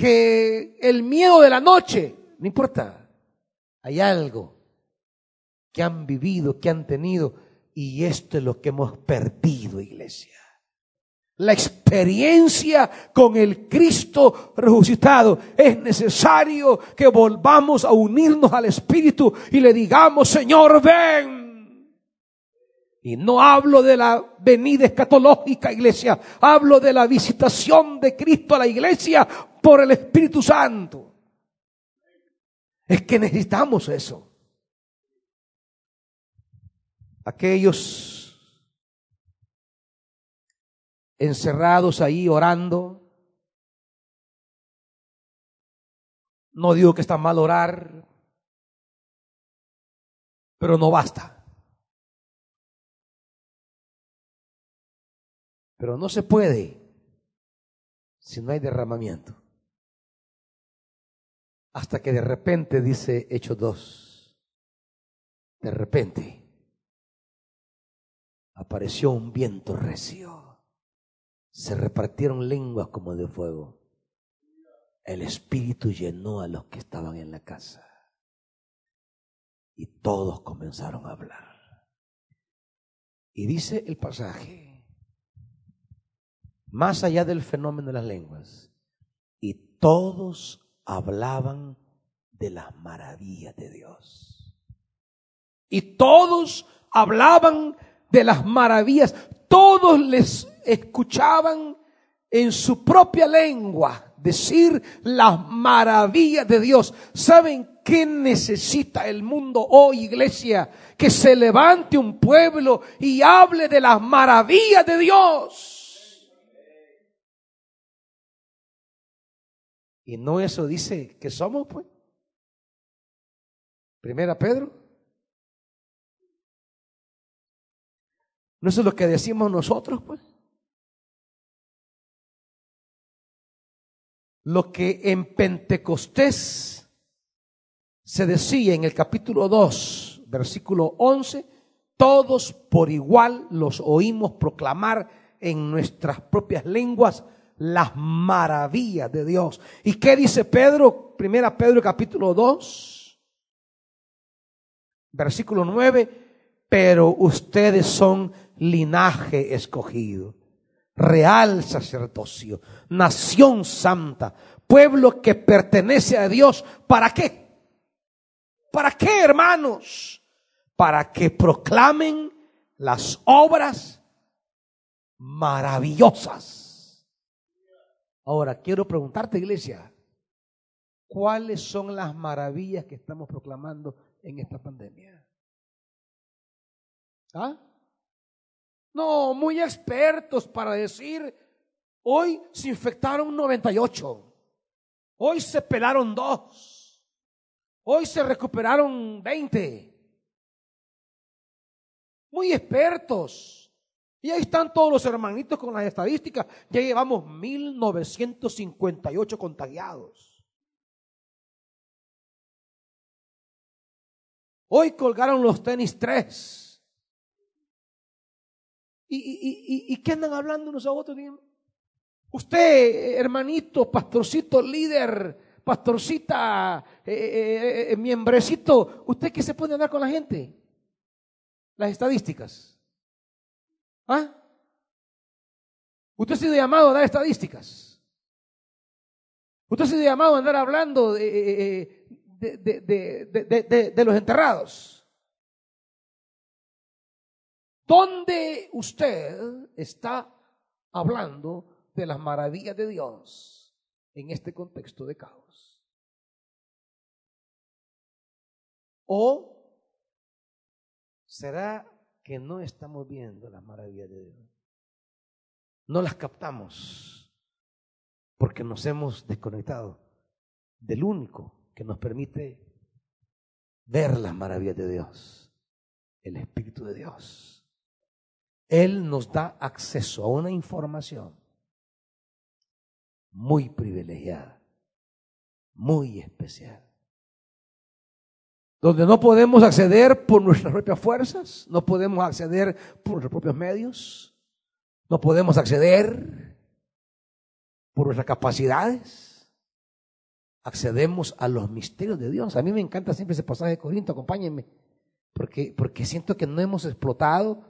Speaker 1: Que el miedo de la noche, no importa. Hay algo que han vivido, que han tenido, y esto es lo que hemos perdido, iglesia la experiencia con el Cristo resucitado. Es necesario que volvamos a unirnos al Espíritu y le digamos, Señor, ven. Y no hablo de la venida escatológica, iglesia. Hablo de la visitación de Cristo a la iglesia por el Espíritu Santo. Es que necesitamos eso. Aquellos encerrados ahí orando. No digo que está mal orar, pero no basta. Pero no se puede si no hay derramamiento. Hasta que de repente, dice Hechos 2, de repente apareció un viento recio se repartieron lenguas como de fuego. El Espíritu llenó a los que estaban en la casa. Y todos comenzaron a hablar. Y dice el pasaje, más allá del fenómeno de las lenguas, y todos hablaban de las maravillas de Dios. Y todos hablaban de las maravillas. Todos les escuchaban en su propia lengua decir las maravillas de Dios. ¿Saben qué necesita el mundo hoy, iglesia? Que se levante un pueblo y hable de las maravillas de Dios. Y no eso dice que somos, pues. Primera Pedro. ¿No eso es lo que decimos nosotros, pues? lo que en Pentecostés se decía en el capítulo 2, versículo 11, todos por igual los oímos proclamar en nuestras propias lenguas las maravillas de Dios. ¿Y qué dice Pedro? Primera Pedro capítulo 2, versículo 9, pero ustedes son linaje escogido, real sacerdocio, nación santa, pueblo que pertenece a Dios. ¿Para qué? ¿Para qué, hermanos? Para que proclamen las obras maravillosas. Ahora, quiero preguntarte, iglesia, ¿cuáles son las maravillas que estamos proclamando en esta pandemia? ¿Ah? No, muy expertos para decir, hoy se infectaron 98, hoy se pelaron dos, hoy se recuperaron 20. Muy expertos. Y ahí están todos los hermanitos con las estadísticas. Ya llevamos 1958 contagiados. Hoy colgaron los tenis 3. ¿Y, qué andan hablando unos a otros? Usted, hermanito, pastorcito, líder, pastorcita, eh, eh, eh, miembrecito, ¿usted qué se puede andar con la gente? Las estadísticas. ¿Ah? Usted ha sido llamado a dar estadísticas. Usted ha sido llamado a andar hablando de, de los enterrados. ¿Dónde usted está hablando de las maravillas de Dios en este contexto de caos? ¿O será que no estamos viendo las maravillas de Dios? No las captamos porque nos hemos desconectado del único que nos permite ver las maravillas de Dios, el Espíritu de Dios. Él nos da acceso a una información muy privilegiada, muy especial, donde no podemos acceder por nuestras propias fuerzas, no podemos acceder por nuestros propios medios, no podemos acceder por nuestras capacidades, accedemos a los misterios de Dios. A mí me encanta siempre ese pasaje de Corinto, acompáñenme, porque, porque siento que no hemos explotado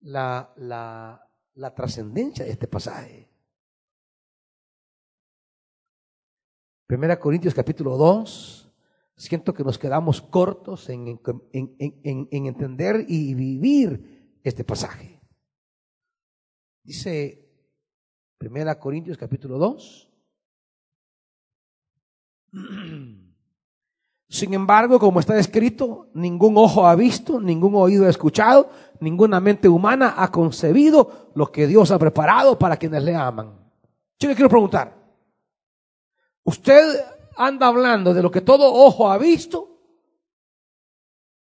Speaker 1: la, la, la trascendencia de este pasaje. Primera Corintios capítulo 2, siento que nos quedamos cortos en, en, en, en, entender y vivir este pasaje. Dice Primera Corintios capítulo 2. Sin embargo, como está escrito, ningún ojo ha visto, ningún oído ha escuchado, ninguna mente humana ha concebido lo que Dios ha preparado para quienes le aman. Yo le quiero preguntar, ¿usted anda hablando de lo que todo ojo ha visto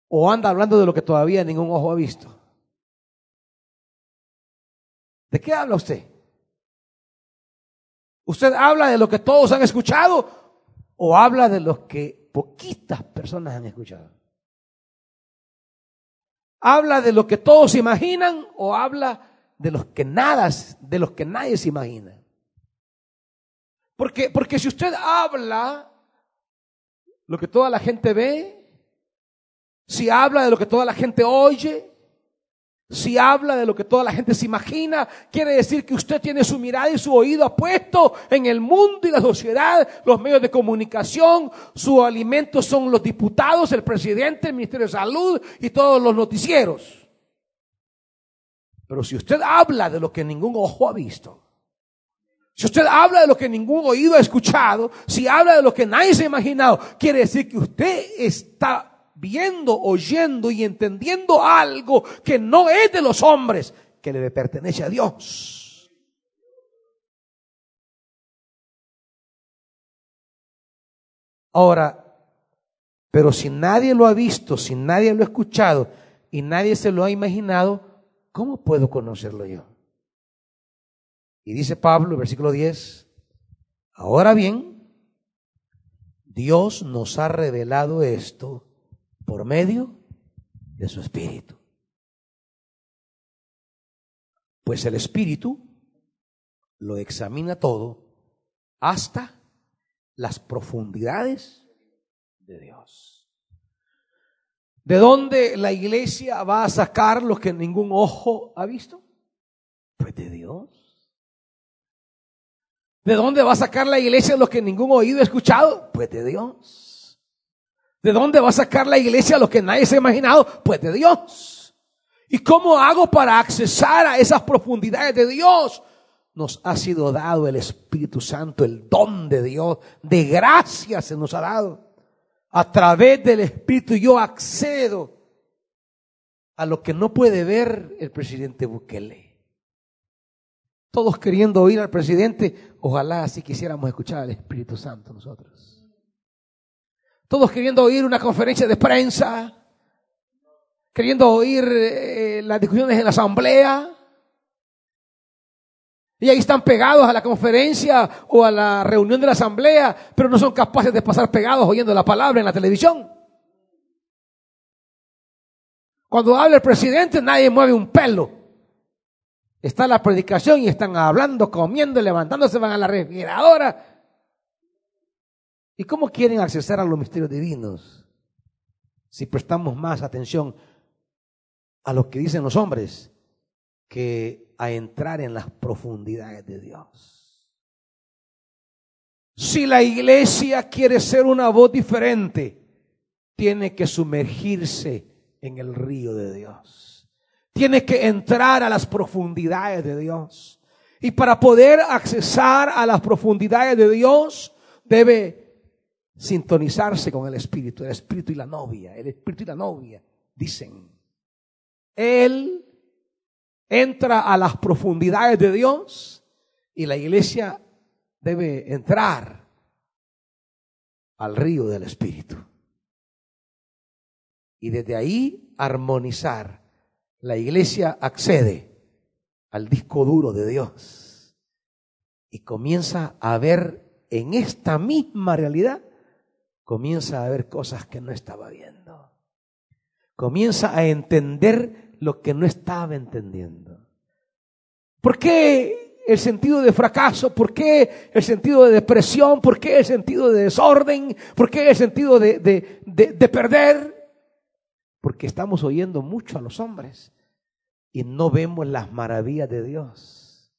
Speaker 1: o anda hablando de lo que todavía ningún ojo ha visto? ¿De qué habla usted? ¿Usted habla de lo que todos han escuchado o habla de lo que poquitas personas han escuchado. ¿Habla de lo que todos imaginan o habla de los que nada, de los que nadie se imagina? Porque, porque si usted habla lo que toda la gente ve, si habla de lo que toda la gente oye, si habla de lo que toda la gente se imagina, quiere decir que usted tiene su mirada y su oído puesto en el mundo y la sociedad, los medios de comunicación, su alimento son los diputados, el presidente, el Ministerio de Salud y todos los noticieros. Pero si usted habla de lo que ningún ojo ha visto, si usted habla de lo que ningún oído ha escuchado, si habla de lo que nadie se ha imaginado, quiere decir que usted está viendo, oyendo y entendiendo algo que no es de los hombres, que le pertenece a Dios. Ahora, pero si nadie lo ha visto, si nadie lo ha escuchado y nadie se lo ha imaginado, ¿cómo puedo conocerlo yo? Y dice Pablo, versículo 10, Ahora bien, Dios nos ha revelado esto por medio de su Espíritu. Pues el Espíritu lo examina todo hasta las profundidades de Dios. ¿De dónde la iglesia va a sacar lo que ningún ojo ha visto? Pues de Dios. ¿De dónde va a sacar la iglesia lo que ningún oído ha escuchado? Pues de Dios. ¿De dónde va a sacar la iglesia lo que nadie se ha imaginado? Pues de Dios. ¿Y cómo hago para accesar a esas profundidades de Dios? Nos ha sido dado el Espíritu Santo, el don de Dios, de gracia se nos ha dado. A través del Espíritu yo accedo a lo que no puede ver el presidente Bukele. Todos queriendo oír al presidente, ojalá así quisiéramos escuchar al Espíritu Santo nosotros. Todos queriendo oír una conferencia de prensa, queriendo oír eh, las discusiones en la asamblea. Y ahí están pegados a la conferencia o a la reunión de la asamblea, pero no son capaces de pasar pegados oyendo la palabra en la televisión. Cuando habla el presidente nadie mueve un pelo. Está la predicación y están hablando, comiendo, levantándose, van a la refrigeradora. ¿Y cómo quieren acceder a los misterios divinos? Si prestamos más atención a lo que dicen los hombres que a entrar en las profundidades de Dios. Si la iglesia quiere ser una voz diferente, tiene que sumergirse en el río de Dios. Tiene que entrar a las profundidades de Dios. Y para poder accesar a las profundidades de Dios, debe sintonizarse con el Espíritu, el Espíritu y la novia. El Espíritu y la novia dicen, Él entra a las profundidades de Dios y la iglesia debe entrar al río del Espíritu. Y desde ahí armonizar la iglesia accede al disco duro de Dios y comienza a ver en esta misma realidad, comienza a ver cosas que no estaba viendo. Comienza a entender lo que no estaba entendiendo. ¿Por qué el sentido de fracaso? ¿Por qué el sentido de depresión? ¿Por qué el sentido de desorden? ¿Por qué el sentido de, de, de perder? Porque estamos oyendo mucho a los hombres y no vemos las maravillas de Dios.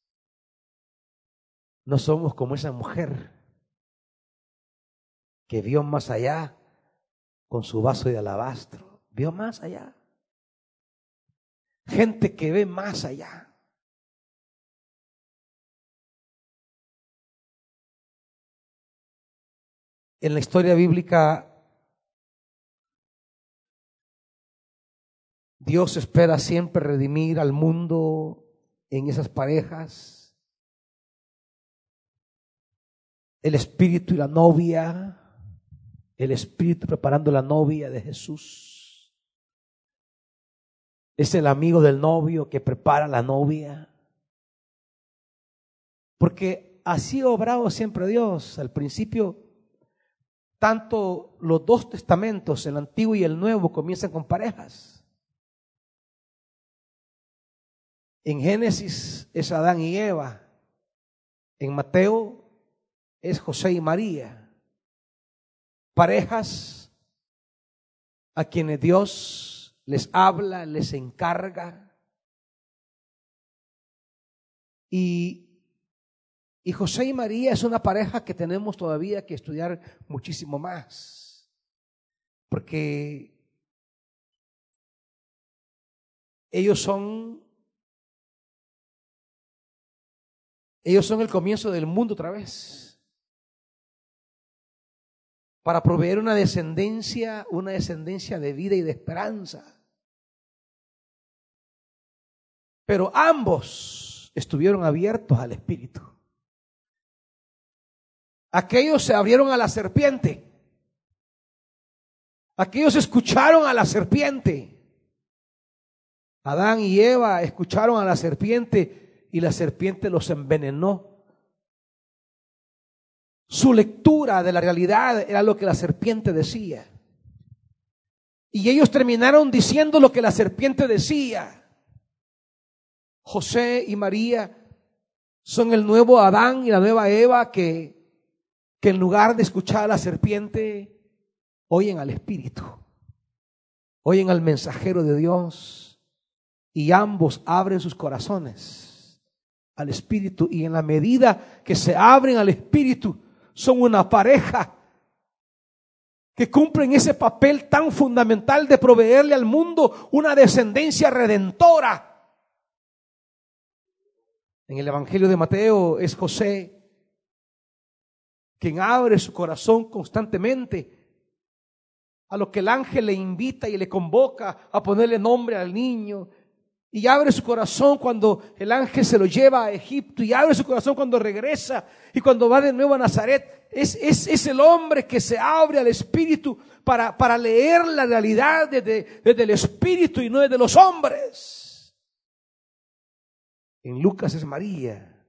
Speaker 1: No somos como esa mujer que vio más allá con su vaso de alabastro. Vio más allá. Gente que ve más allá. En la historia bíblica Dios espera siempre redimir al mundo en esas parejas. El espíritu y la novia, el espíritu preparando la novia de Jesús. Es el amigo del novio que prepara la novia. Porque así obrado siempre Dios. Al principio, tanto los dos testamentos, el antiguo y el nuevo, comienzan con parejas. En Génesis es Adán y Eva. En Mateo es José y María. Parejas a quienes Dios les habla, les encarga. Y, y José y María es una pareja que tenemos todavía que estudiar muchísimo más. Porque ellos son Ellos son el comienzo del mundo otra vez. Para proveer una descendencia, una descendencia de vida y de esperanza. Pero ambos estuvieron abiertos al Espíritu. Aquellos se abrieron a la serpiente. Aquellos escucharon a la serpiente. Adán y Eva escucharon a la serpiente y la serpiente los envenenó. Su lectura de la realidad era lo que la serpiente decía. Y ellos terminaron diciendo lo que la serpiente decía. José y María son el nuevo Adán y la nueva Eva que, que en lugar de escuchar a la serpiente, oyen al Espíritu, oyen al mensajero de Dios y ambos abren sus corazones al Espíritu y en la medida que se abren al Espíritu son una pareja que cumplen ese papel tan fundamental de proveerle al mundo una descendencia redentora. En el Evangelio de Mateo es José quien abre su corazón constantemente a lo que el ángel le invita y le convoca a ponerle nombre al niño. Y abre su corazón cuando el ángel se lo lleva a Egipto y abre su corazón cuando regresa y cuando va de nuevo a Nazaret. Es, es, el hombre que se abre al Espíritu para, para leer la realidad desde, desde el Espíritu y no desde los hombres. En Lucas es María,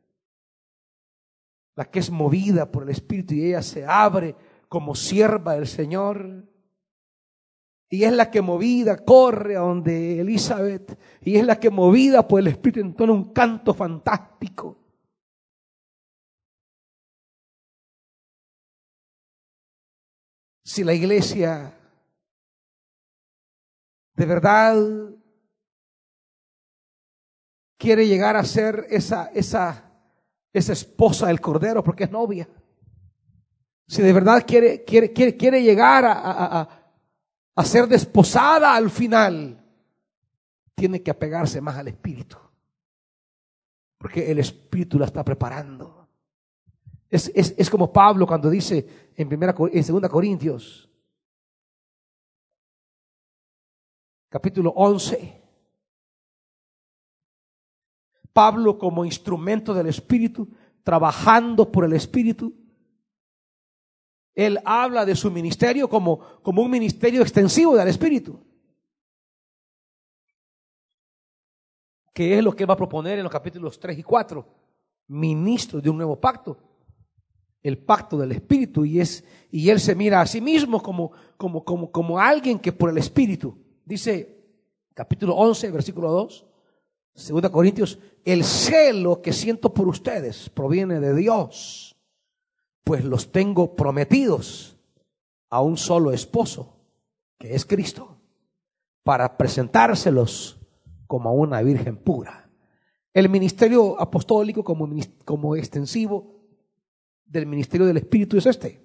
Speaker 1: la que es movida por el Espíritu y ella se abre como sierva del Señor. Y es la que movida corre a donde Elizabeth. Y es la que movida por el Espíritu entona un canto fantástico. Si la iglesia de verdad quiere llegar a ser esa, esa, esa esposa del Cordero porque es novia. Si de verdad quiere, quiere, quiere, quiere llegar a, a, ser desposada al final, tiene que apegarse más al Espíritu. Porque el Espíritu la está preparando. Es, es, es como Pablo cuando dice en, primera, en segunda Corintios, capítulo 11, Pablo como instrumento del Espíritu, trabajando por el Espíritu. Él habla de su ministerio como, como un ministerio extensivo del Espíritu. Que es lo que va a proponer en los capítulos 3 y 4. Ministro de un nuevo pacto. El pacto del Espíritu. Y, es, y él se mira a sí mismo como, como, como, como alguien que por el Espíritu. Dice capítulo 11, versículo 2 Segunda Corintios, el celo que siento por ustedes proviene de Dios, pues los tengo prometidos a un solo esposo, que es Cristo, para presentárselos como a una virgen pura. El ministerio apostólico como, como extensivo del ministerio del Espíritu es este.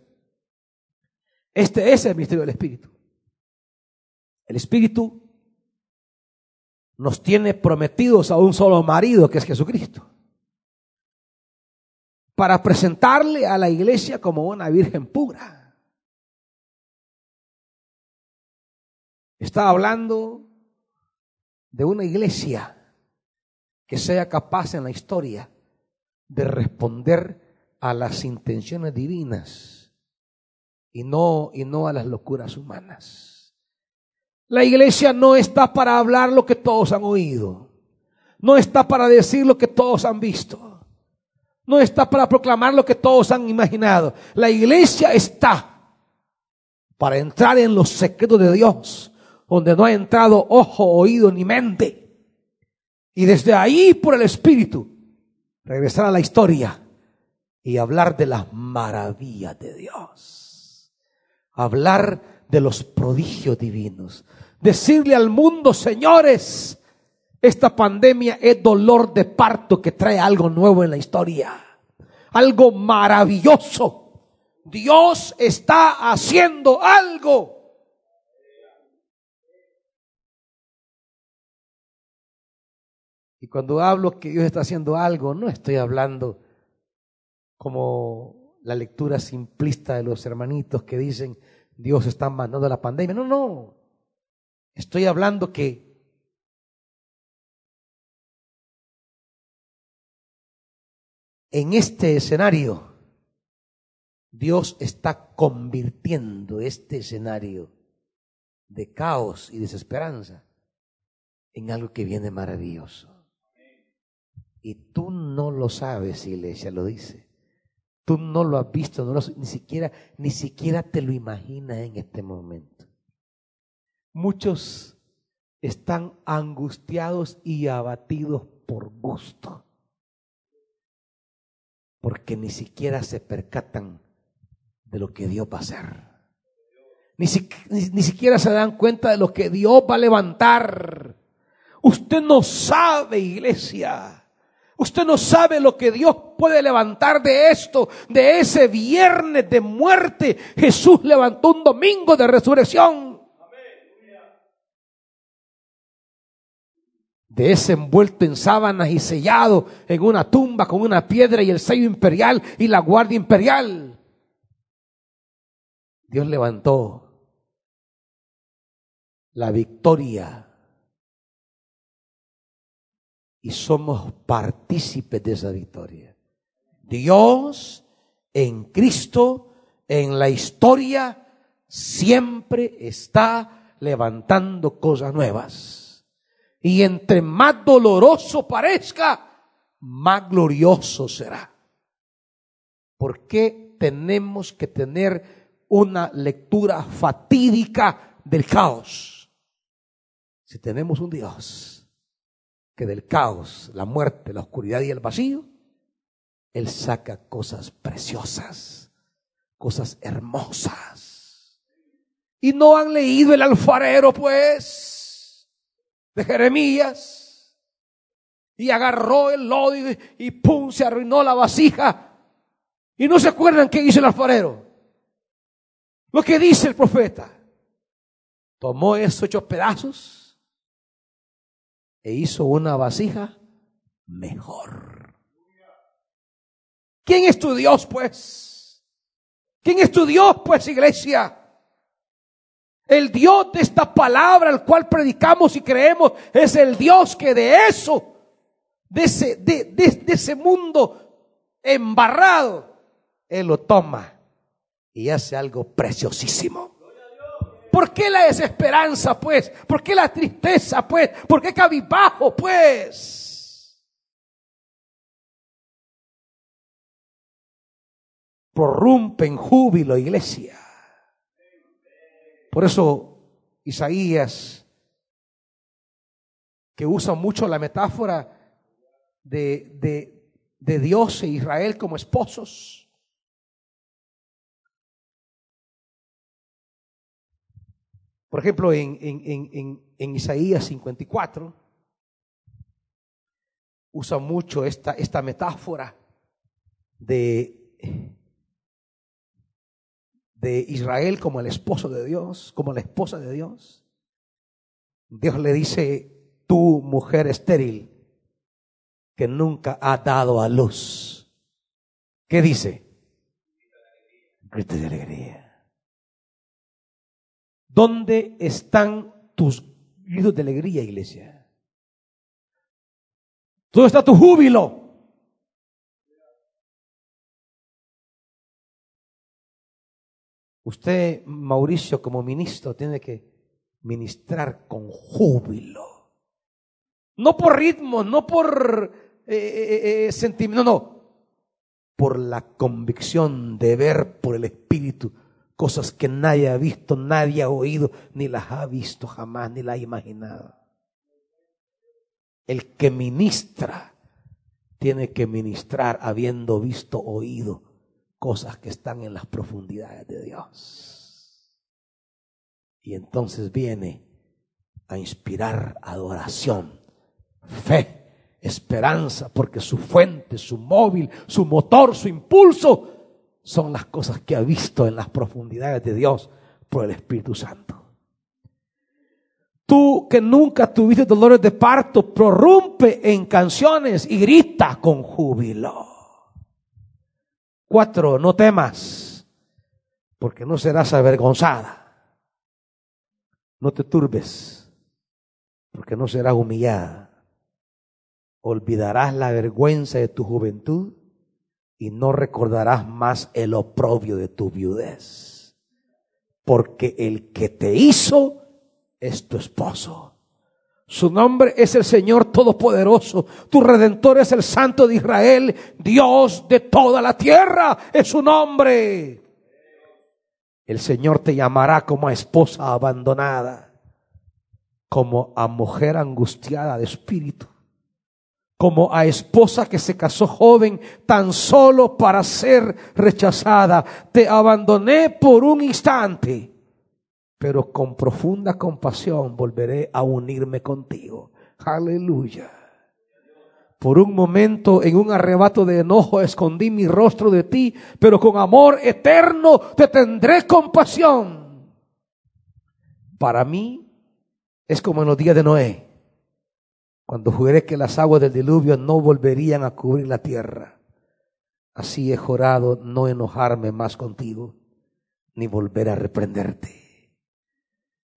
Speaker 1: Este es el ministerio del Espíritu. El Espíritu nos tiene prometidos a un solo marido, que es Jesucristo, para presentarle a la iglesia como una virgen pura. Está hablando de una iglesia que sea capaz en la historia de responder a las intenciones divinas y no, y no a las locuras humanas. La iglesia no está para hablar lo que todos han oído. No está para decir lo que todos han visto. No está para proclamar lo que todos han imaginado. La iglesia está para entrar en los secretos de Dios, donde no ha entrado ojo, oído ni mente. Y desde ahí, por el Espíritu, regresar a la historia y hablar de las maravillas de Dios. Hablar de los prodigios divinos decirle al mundo, señores, esta pandemia es dolor de parto que trae algo nuevo en la historia, algo maravilloso. Dios está haciendo algo. Y cuando hablo que Dios está haciendo algo, no estoy hablando como la lectura simplista de los hermanitos que dicen Dios está mandando la pandemia. No, no. Estoy hablando que en este escenario Dios está convirtiendo este escenario de caos y desesperanza en algo que viene maravilloso. Y tú no lo sabes, iglesia lo dice. Tú no lo has visto, no ni siquiera, ni siquiera te lo imaginas en este momento. Muchos están angustiados y abatidos por gusto, porque ni siquiera se percatan de lo que Dios va a hacer. Ni, ni, siquiera se dan cuenta de lo que Dios va a levantar. Usted no sabe, iglesia. Usted no sabe lo que Dios puede levantar de esto, de ese viernes de muerte. Jesús levantó un domingo de resurrección. De ese envuelto en sábanas y sellado en una tumba con una piedra y el sello imperial y la guardia imperial. Dios levantó la victoria y somos partícipes de esa victoria. Dios en Cristo, en la historia, siempre está levantando cosas nuevas. Y entre más doloroso parezca, más glorioso será. ¿Por qué tenemos que tener una lectura fatídica del caos? Si tenemos un Dios que del caos, la muerte, la oscuridad y el vacío, Él saca cosas preciosas, cosas hermosas. Y no han leído el alfarero, pues, de Jeremías. Y agarró el lodo y, pum, se arruinó la vasija. Y no se acuerdan qué hizo el alfarero. Lo que dice el profeta. Tomó esos ocho pedazos e hizo una vasija mejor. ¿Quién es tu Dios, pues? ¿Quién es tu Dios, pues, iglesia? El Dios de esta palabra, al cual predicamos y creemos, es el Dios que de eso, de ese, mundo embarrado, Él lo toma y hace algo preciosísimo. ¿Por qué la desesperanza, pues? ¿Por qué la tristeza, pues? ¿Por qué cabizbajo, pues? Prorrumpe en júbilo, iglesia. Por eso Isaías, que usa mucho la metáfora de, de, de Dios e Israel como esposos, Por ejemplo, en, en, Isaías 54 usa mucho esta, esta metáfora de, de Israel como el esposo de Dios, como la esposa de Dios. Dios le dice, tú mujer estéril, que nunca ha dado a luz. ¿Qué dice? Grito de alegría. ¿Dónde están tus gritos de alegría, iglesia? ¿Dónde está tu júbilo? Usted, Mauricio, como ministro, tiene que ministrar con júbilo. No por ritmo, no por eh, eh, eh, sentimiento, no, no. Por la convicción de ver por el Espíritu cosas que nadie ha visto, nadie ha oído, ni las ha visto jamás, ni las ha imaginado. El que ministra tiene que ministrar habiendo visto, oído cosas que están en las profundidades de Dios. Y entonces viene a inspirar adoración, fe, esperanza, porque su fuente, su móvil, su motor, su impulso son las cosas que ha visto en las profundidades de Dios por el Espíritu Santo. Tú que nunca tuviste dolores de parto, prorrumpe en canciones y grita con júbilo. No temas, porque no serás avergonzada. No te turbes, porque no serás humillada. Olvidarás la vergüenza de tu juventud y no recordarás más el oprobio de tu viudez, porque el que te hizo es tu esposo. Su nombre es el Señor Todopoderoso. Tu Redentor es el Santo de Israel. Dios de toda la tierra es su nombre. El Señor te llamará como a esposa abandonada, como a mujer angustiada de espíritu, como a esposa que se casó joven tan solo para ser rechazada. Te abandoné por un instante pero con profunda compasión volveré a unirme contigo. Aleluya. Por un momento, en un arrebato de enojo, escondí mi rostro de ti, pero con amor eterno te tendré compasión. Para mí es como en los días de Noé, cuando juré que las aguas del diluvio no volverían a cubrir la tierra. Así he jurado no enojarme más contigo, ni volver a reprenderte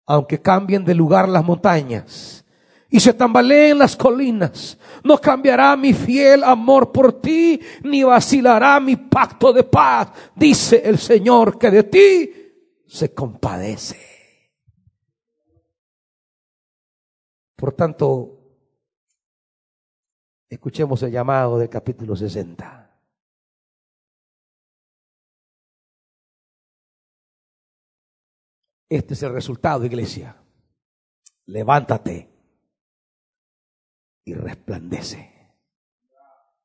Speaker 1: aunque cambien de lugar las montañas y se tambaleen las colinas, no cambiará mi fiel amor por ti, ni vacilará mi pacto de paz, dice el Señor que de ti se compadece. Por tanto, escuchemos el llamado del capítulo 60. Este es el resultado, iglesia. Levántate y resplandece.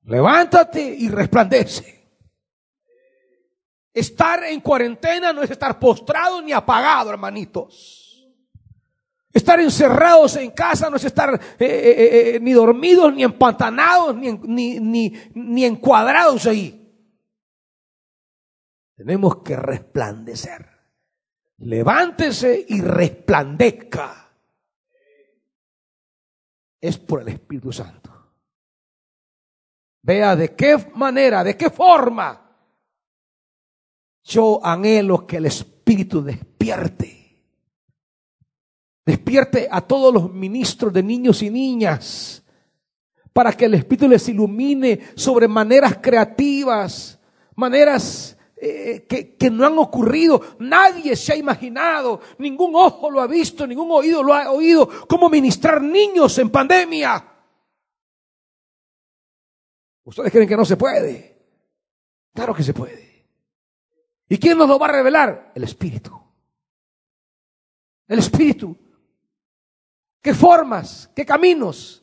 Speaker 1: Levántate y resplandece. Estar en cuarentena no es estar postrado ni apagado, hermanitos. Estar encerrados en casa no es estar eh, eh, eh, ni dormidos, ni empantanados, ni, ni, ni, ni encuadrados ahí. Tenemos que resplandecer levántese y resplandezca. Es por el Espíritu Santo. Vea de qué manera, de qué forma yo anhelo que el Espíritu despierte. Despierte a todos los ministros de niños y niñas para que el Espíritu les ilumine sobre maneras creativas, maneras eh, que, no han ocurrido. Nadie se ha imaginado, ningún ojo lo ha visto, ningún oído lo ha oído, cómo ministrar niños en pandemia. ¿Ustedes creen que no se puede? Claro que se puede. ¿Y quién nos lo va a revelar? El Espíritu. El Espíritu. ¿Qué formas? ¿Qué caminos?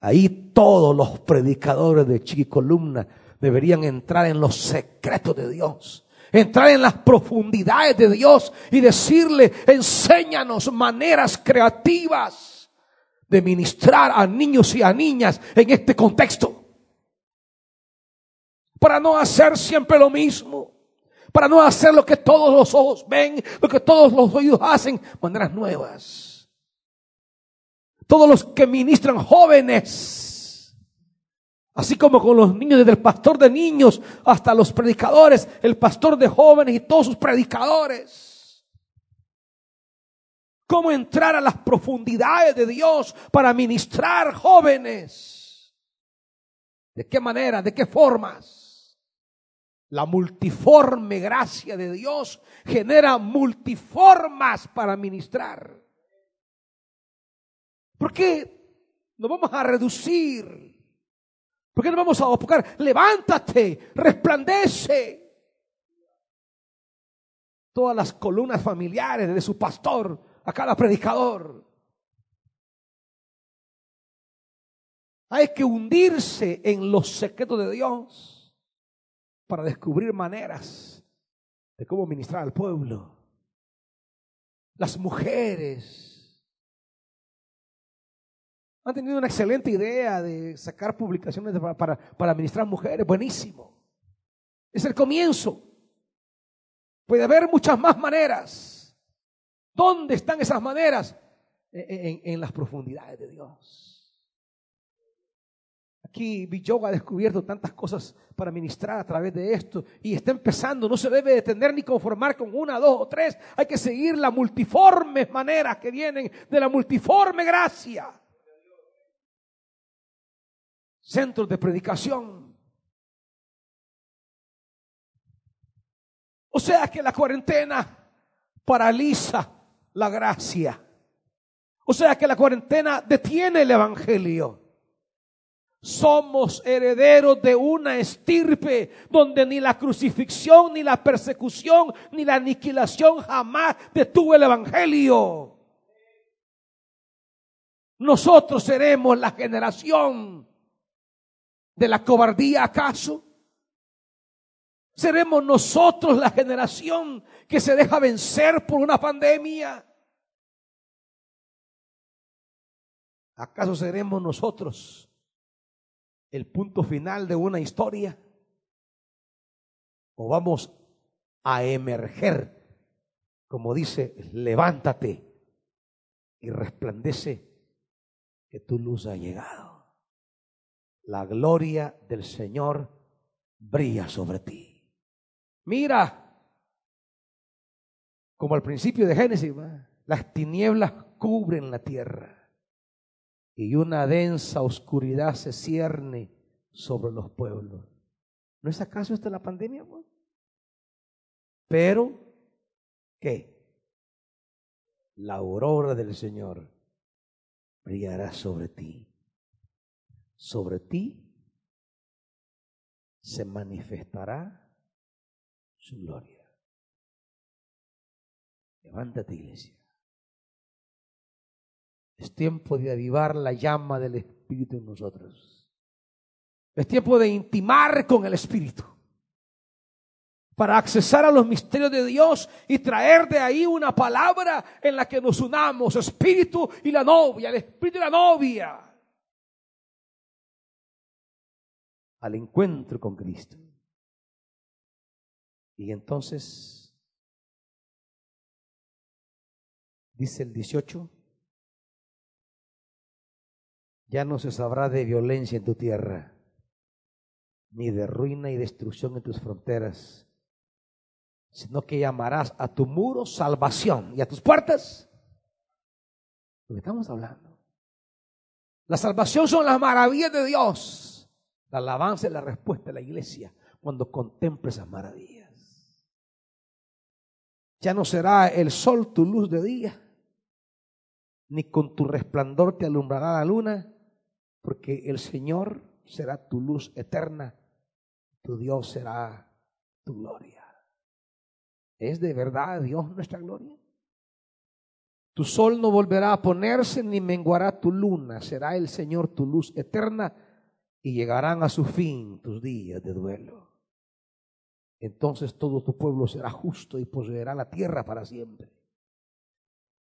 Speaker 1: Ahí todos los predicadores de Chiquicolumna deberían entrar en los secretos de Dios, entrar en las profundidades de Dios y decirle, enséñanos maneras creativas de ministrar a niños y a niñas en este contexto. Para no hacer siempre lo mismo, para no hacer lo que todos los ojos ven, lo que todos los oídos hacen, maneras nuevas. Todos los que ministran jóvenes, Así como con los niños, desde el pastor de niños hasta los predicadores, el pastor de jóvenes y todos sus predicadores. Cómo entrar a las profundidades de Dios para ministrar jóvenes. ¿De qué manera? ¿De qué formas? La multiforme gracia de Dios genera multiformas para ministrar. ¿Por qué nos vamos a reducir ¿Por qué no vamos a buscar? Levántate, resplandece. Todas las columnas familiares de su pastor a cada predicador. Hay que hundirse en los secretos de Dios para descubrir maneras de cómo ministrar al pueblo. Las mujeres han tenido una excelente idea de sacar publicaciones para, para, administrar mujeres. Buenísimo. Es el comienzo. Puede haber muchas más maneras. ¿Dónde están esas maneras? E, e, en, las profundidades de Dios. Aquí Villoga ha descubierto tantas cosas para ministrar a través de esto y está empezando. No se debe detener ni conformar con una, dos o tres. Hay que seguir las multiformes maneras que vienen de la multiforme gracia centros de predicación. O sea que la cuarentena paraliza la gracia. O sea que la cuarentena detiene el Evangelio. Somos herederos de una estirpe donde ni la crucifixión, ni la persecución, ni la aniquilación jamás detuvo el Evangelio. Nosotros seremos la generación de la cobardía acaso. ¿Seremos nosotros la generación que se deja vencer por una pandemia? ¿Acaso seremos nosotros el punto final de una historia? ¿O vamos a emerger, como dice, levántate y resplandece que tu luz ha llegado? La gloria del Señor brilla sobre ti. Mira, como al principio de Génesis, las tinieblas cubren la tierra y una densa oscuridad se cierne sobre los pueblos. ¿No es acaso esta la pandemia? Pero, ¿qué? La aurora del Señor brillará sobre ti. Sobre ti se manifestará su gloria. Levántate, iglesia. Es tiempo de avivar la llama del Espíritu en nosotros. Es tiempo de intimar con el Espíritu. Para accesar a los misterios de Dios y traer de ahí una palabra en la que nos unamos, Espíritu y la novia, el Espíritu y la novia. Al encuentro con Cristo. Y entonces, dice el 18, ya no se sabrá de violencia en tu tierra, ni de ruina y destrucción en tus fronteras, sino que llamarás a tu muro salvación y a tus puertas. Lo que estamos hablando. La salvación son las maravillas de Dios. La alabanza es la respuesta de la iglesia cuando contempla esas maravillas. Ya no será el sol tu luz de día, ni con tu resplandor te alumbrará la luna, porque el Señor será tu luz eterna, tu Dios será tu gloria. ¿Es de verdad Dios nuestra gloria? Tu sol no volverá a ponerse ni menguará tu luna, será el Señor tu luz eterna y llegarán a su fin tus días de duelo entonces todo tu pueblo será justo y poseerá la tierra para siempre.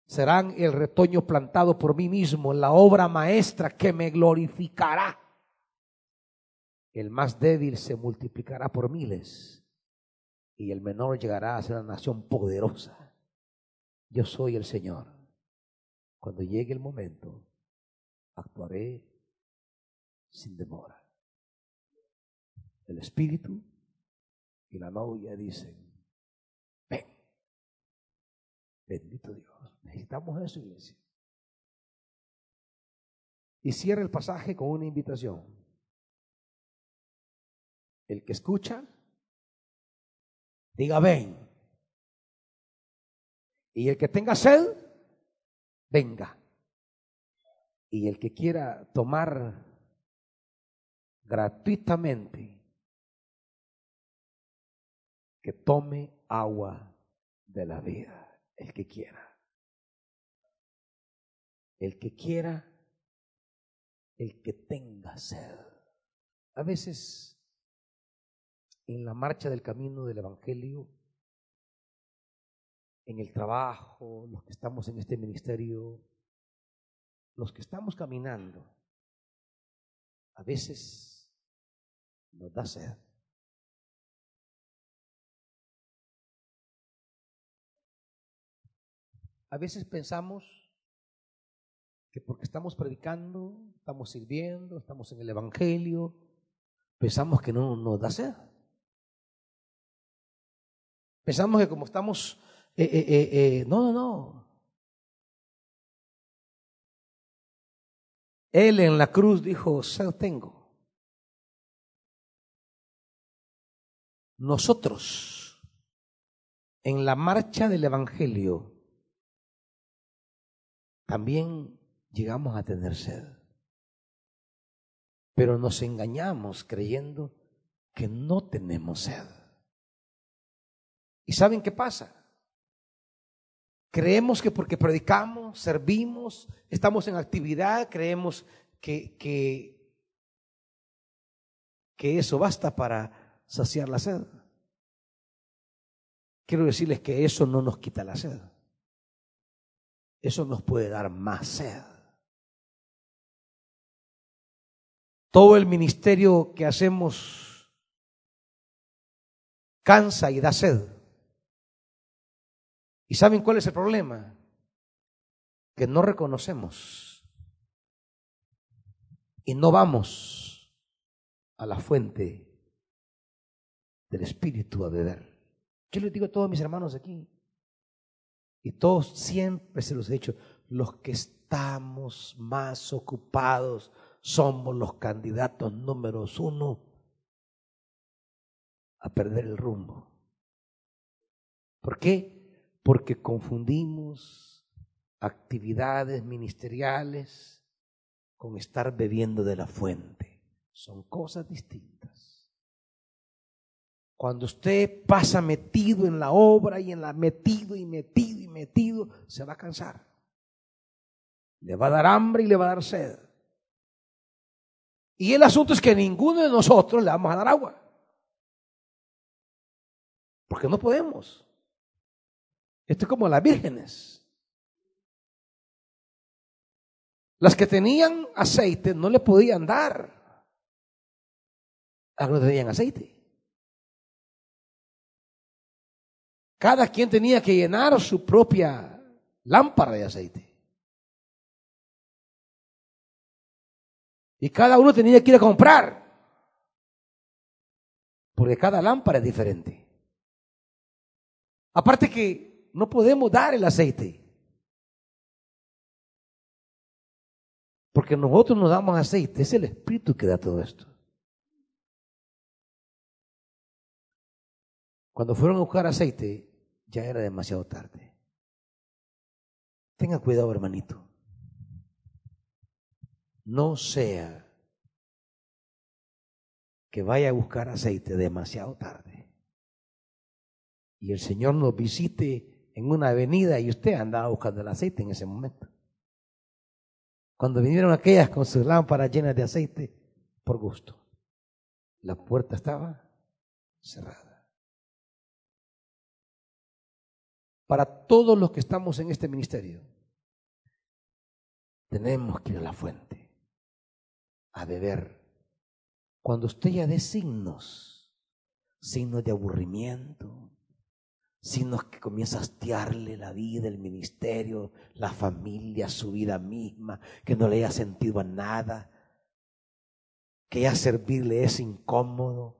Speaker 1: Serán el retoño plantado por mí mismo, la obra maestra que me glorificará. El más débil se multiplicará por miles y el menor llegará a ser una nación poderosa. Yo soy el Señor. Cuando llegue el momento, actuaré sin demora. El Espíritu y la novia dicen, ven. Bendito Dios. Necesitamos eso, iglesia. Y cierra el pasaje con una invitación. El que escucha, diga ven. Y el que tenga sed, venga. Y el que quiera tomar gratuitamente que tome agua de la vida, el que quiera. El que quiera, el que tenga sed. A veces, en la marcha del camino del Evangelio, en el trabajo, los que estamos en este ministerio, los que estamos caminando, a veces nos da sed. A veces pensamos que porque estamos predicando, estamos sirviendo, estamos en el Evangelio, pensamos que no nos da sed. Pensamos que como estamos, eh, eh, eh, no, no, no. Él en la cruz dijo, sed tengo. Nosotros, en la marcha del Evangelio, también llegamos a tener sed. Pero nos engañamos creyendo que no tenemos sed. ¿Y saben qué pasa? Creemos que porque predicamos, servimos, estamos en actividad, creemos que, que, eso basta para saciar la sed. Quiero decirles que eso no nos quita la sed. Eso nos puede dar más sed. Todo el ministerio que hacemos cansa y da sed. ¿Y saben cuál es el problema? Que no reconocemos y no vamos a la fuente del Espíritu a beber. Yo les digo a todos mis hermanos aquí, y todos siempre se los he dicho, los que estamos más ocupados somos los candidatos números uno a perder el rumbo. ¿Por qué? Porque confundimos actividades ministeriales con estar bebiendo de la fuente. Son cosas distintas. Cuando usted pasa metido en la obra y en la metido y metido y metido, se va a cansar. Le va a dar hambre y le va a dar sed. Y el asunto es que ninguno de nosotros le vamos a dar agua. Porque no podemos. Esto es como las vírgenes. Las que tenían aceite no le podían dar a los que tenían aceite. Cada quien tenía que llenar su propia lámpara de aceite. Y cada uno tenía que ir a comprar. Porque cada lámpara es diferente. Aparte que no podemos dar el aceite. Porque nosotros nos damos aceite. Es el Espíritu que da todo esto. Cuando fueron a buscar aceite, ya era demasiado tarde. Tenga cuidado, hermanito no sea que vaya a buscar aceite demasiado tarde y el Señor nos visite en una avenida y usted andaba buscando el aceite en ese momento. Cuando vinieron aquellas con sus lámparas llenas de aceite, por gusto, la puerta estaba cerrada. Para todos los que estamos en este ministerio, tenemos que ir a la fuente a beber. Cuando usted ya dé signos, signos de aburrimiento, signos que comienza a hastiarle la vida, el ministerio, la familia, su vida misma, que no le haya sentido a nada, que ya servirle es incómodo,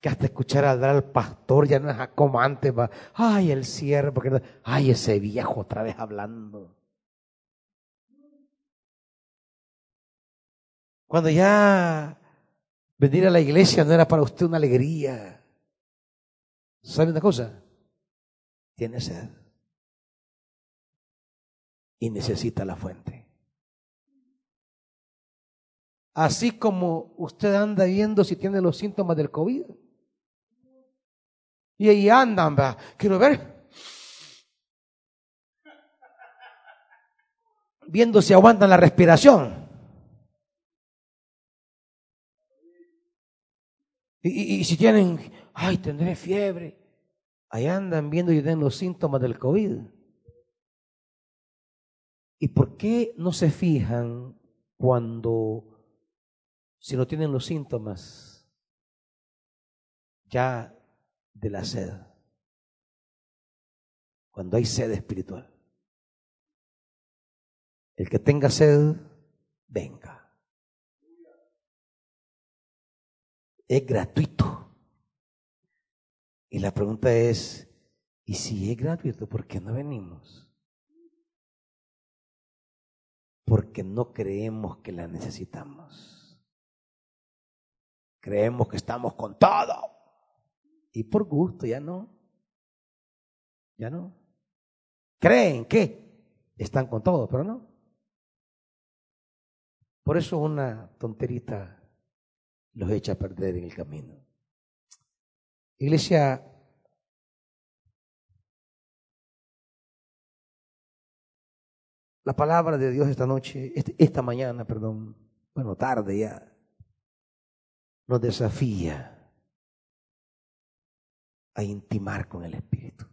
Speaker 1: que hasta escuchar hablar al pastor ya no es como antes, va, ay el siervo, ay ese viejo otra vez hablando. Cuando ya venir a la iglesia no era para usted una alegría. ¿Sabe una cosa? Tiene sed. Y necesita la fuente. Así como usted anda viendo si tiene los síntomas del COVID. Y ahí andan, va. Quiero ver. Viendo si aguantan la respiración. Y, si tienen, ay, tendré fiebre, ahí andan viendo y tienen los síntomas del COVID. ¿Y por qué no se fijan cuando, si no tienen los síntomas, ya de la sed? Cuando hay sed espiritual. El que tenga sed, venga. es gratuito. Y la pregunta es, ¿y si es gratuito, por qué no venimos? Porque no creemos que la necesitamos. Creemos que estamos con todo. Y por gusto, ya no. Ya no. ¿Creen que están con todo, pero no. Por eso una tonterita los echa a perder en el camino. Iglesia, la palabra de Dios esta noche, este, esta mañana, perdón, bueno, tarde ya, nos desafía a intimar con el Espíritu.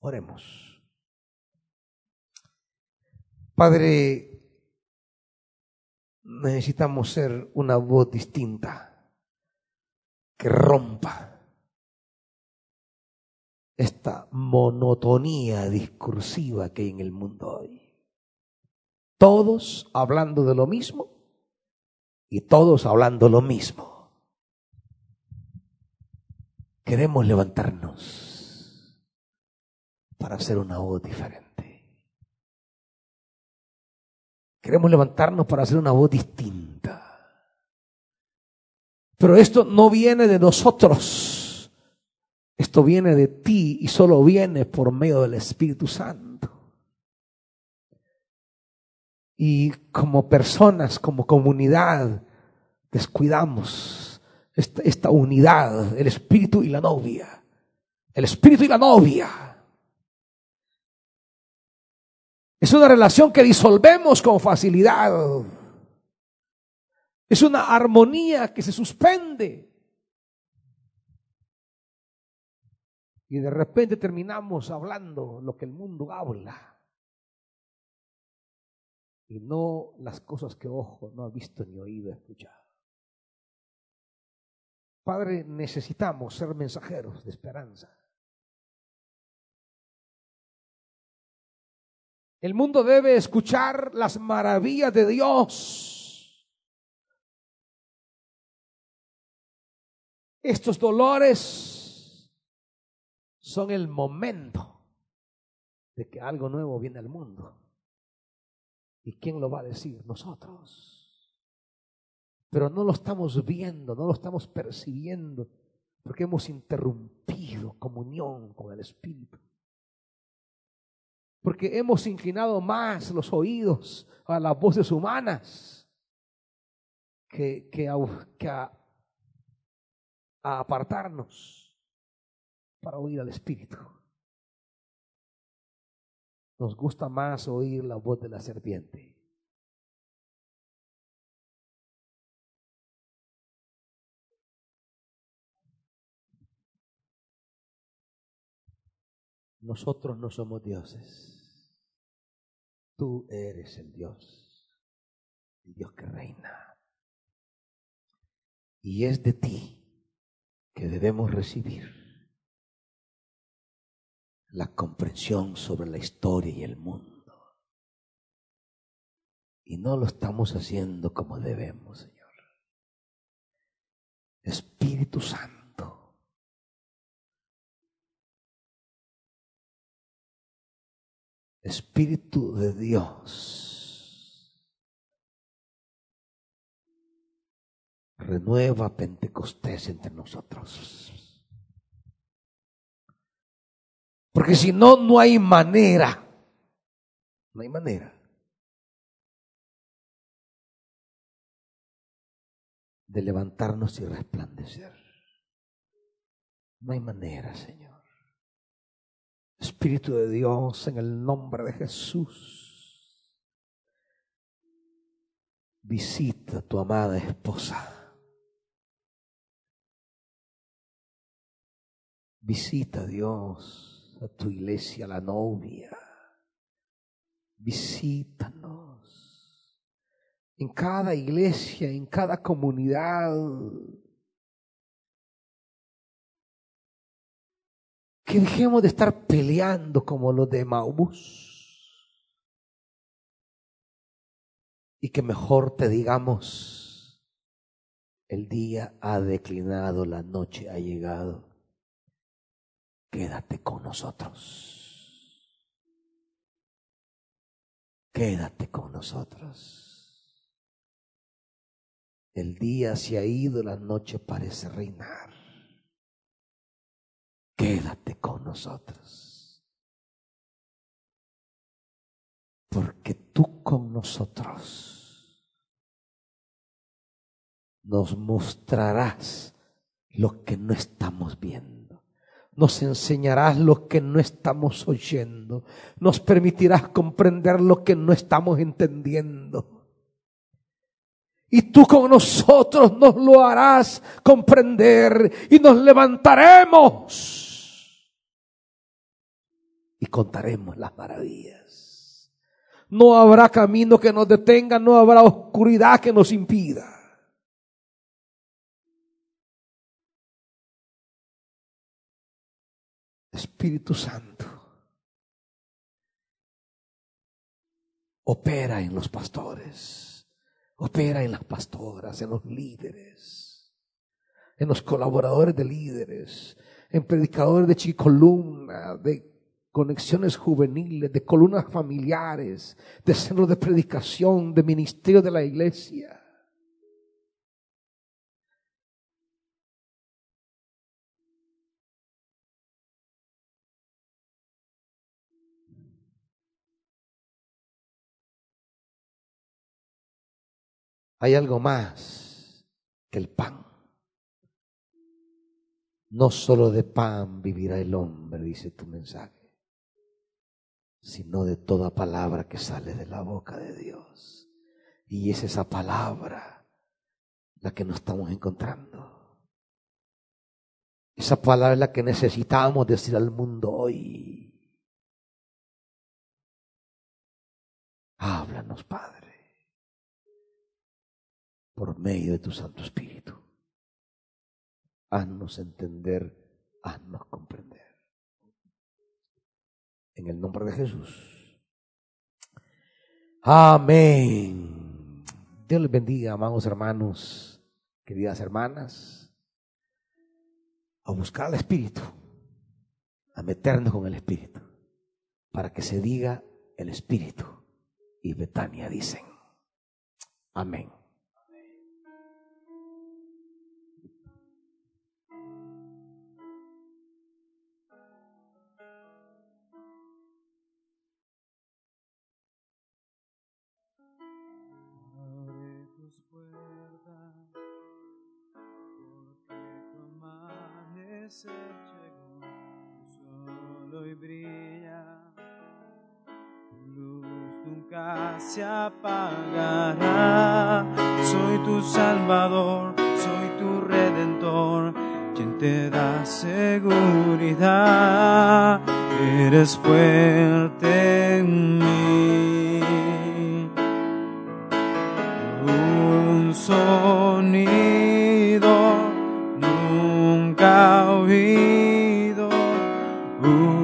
Speaker 1: Oremos. Padre, necesitamos ser una voz distinta que rompa esta monotonía discursiva que hay en el mundo hoy. Todos hablando de lo mismo y todos hablando lo mismo. Queremos levantarnos para hacer una voz diferente. Queremos levantarnos para hacer una voz distinta. Pero esto no viene de nosotros. Esto viene de ti y solo viene por medio del Espíritu Santo. Y como personas, como comunidad, descuidamos esta, unidad, el espíritu y la novia. El espíritu y la novia. Es una relación que disolvemos con facilidad. Es una armonía que se suspende. Y de repente terminamos hablando lo que el mundo habla. Y no las cosas que ojo no ha visto ni oído escuchado. Padre, necesitamos ser mensajeros de esperanza. El mundo debe escuchar las maravillas de Dios. Estos dolores son el momento de que algo nuevo viene al mundo. ¿Y quién lo va a decir? Nosotros pero no lo estamos viendo, no lo estamos percibiendo, porque hemos interrumpido comunión con el Espíritu. Porque hemos inclinado más los oídos a las voces humanas que, que, a, a apartarnos para oír al Espíritu. Nos gusta más oír la voz de la serpiente Nosotros no somos dioses. Tú eres el Dios, el Dios que reina. Y es de ti que debemos recibir la comprensión sobre la historia y el mundo. Y no lo estamos haciendo como debemos, Señor. Espíritu Santo Espíritu de Dios, renueva Pentecostés entre nosotros. Porque si no, no hay manera, no hay manera de levantarnos y resplandecer. No hay manera, Señor. Espíritu de Dios, en el nombre de Jesús, visita a tu amada esposa. Visita, Dios, a tu iglesia, la novia. Visítanos. En cada iglesia, en cada comunidad, Que dejemos de estar peleando como los de Maubus. Y que mejor te digamos, el día ha declinado, la noche ha llegado. Quédate con nosotros. Quédate con nosotros. El día se ha ido, la noche parece reinar quédate con nosotros. tú con nosotros, nos mostrarás lo que no estamos viendo. Nos enseñarás lo que no estamos oyendo. Nos permitirás comprender lo que no estamos entendiendo. Y tú con nosotros nos lo harás comprender y nos levantaremos y contaremos las maravillas. No habrá camino que nos detenga, no habrá oscuridad que nos impida. Espíritu Santo, opera en los pastores, opera en las pastoras, en los líderes, en los colaboradores de líderes, en predicadores de chicolumna, de conexiones juveniles, de columnas familiares, de centros de predicación, de ministerio de la iglesia. Hay algo más que el pan. No solo de pan vivirá el hombre, dice tu mensaje sino de toda palabra que sale de la boca de Dios. Y es esa palabra la que nos estamos encontrando. Esa palabra es la que necesitamos decir al mundo hoy. Háblanos, Padre, por medio de tu Santo Espíritu. Haznos entender, haznos comprender en el nombre de Jesús. Amén. Dios les bendiga, amados hermanos, queridas hermanas, a buscar al Espíritu, a meternos con el Espíritu, para que se diga el Espíritu. Y Betania dicen, amén.
Speaker 2: Un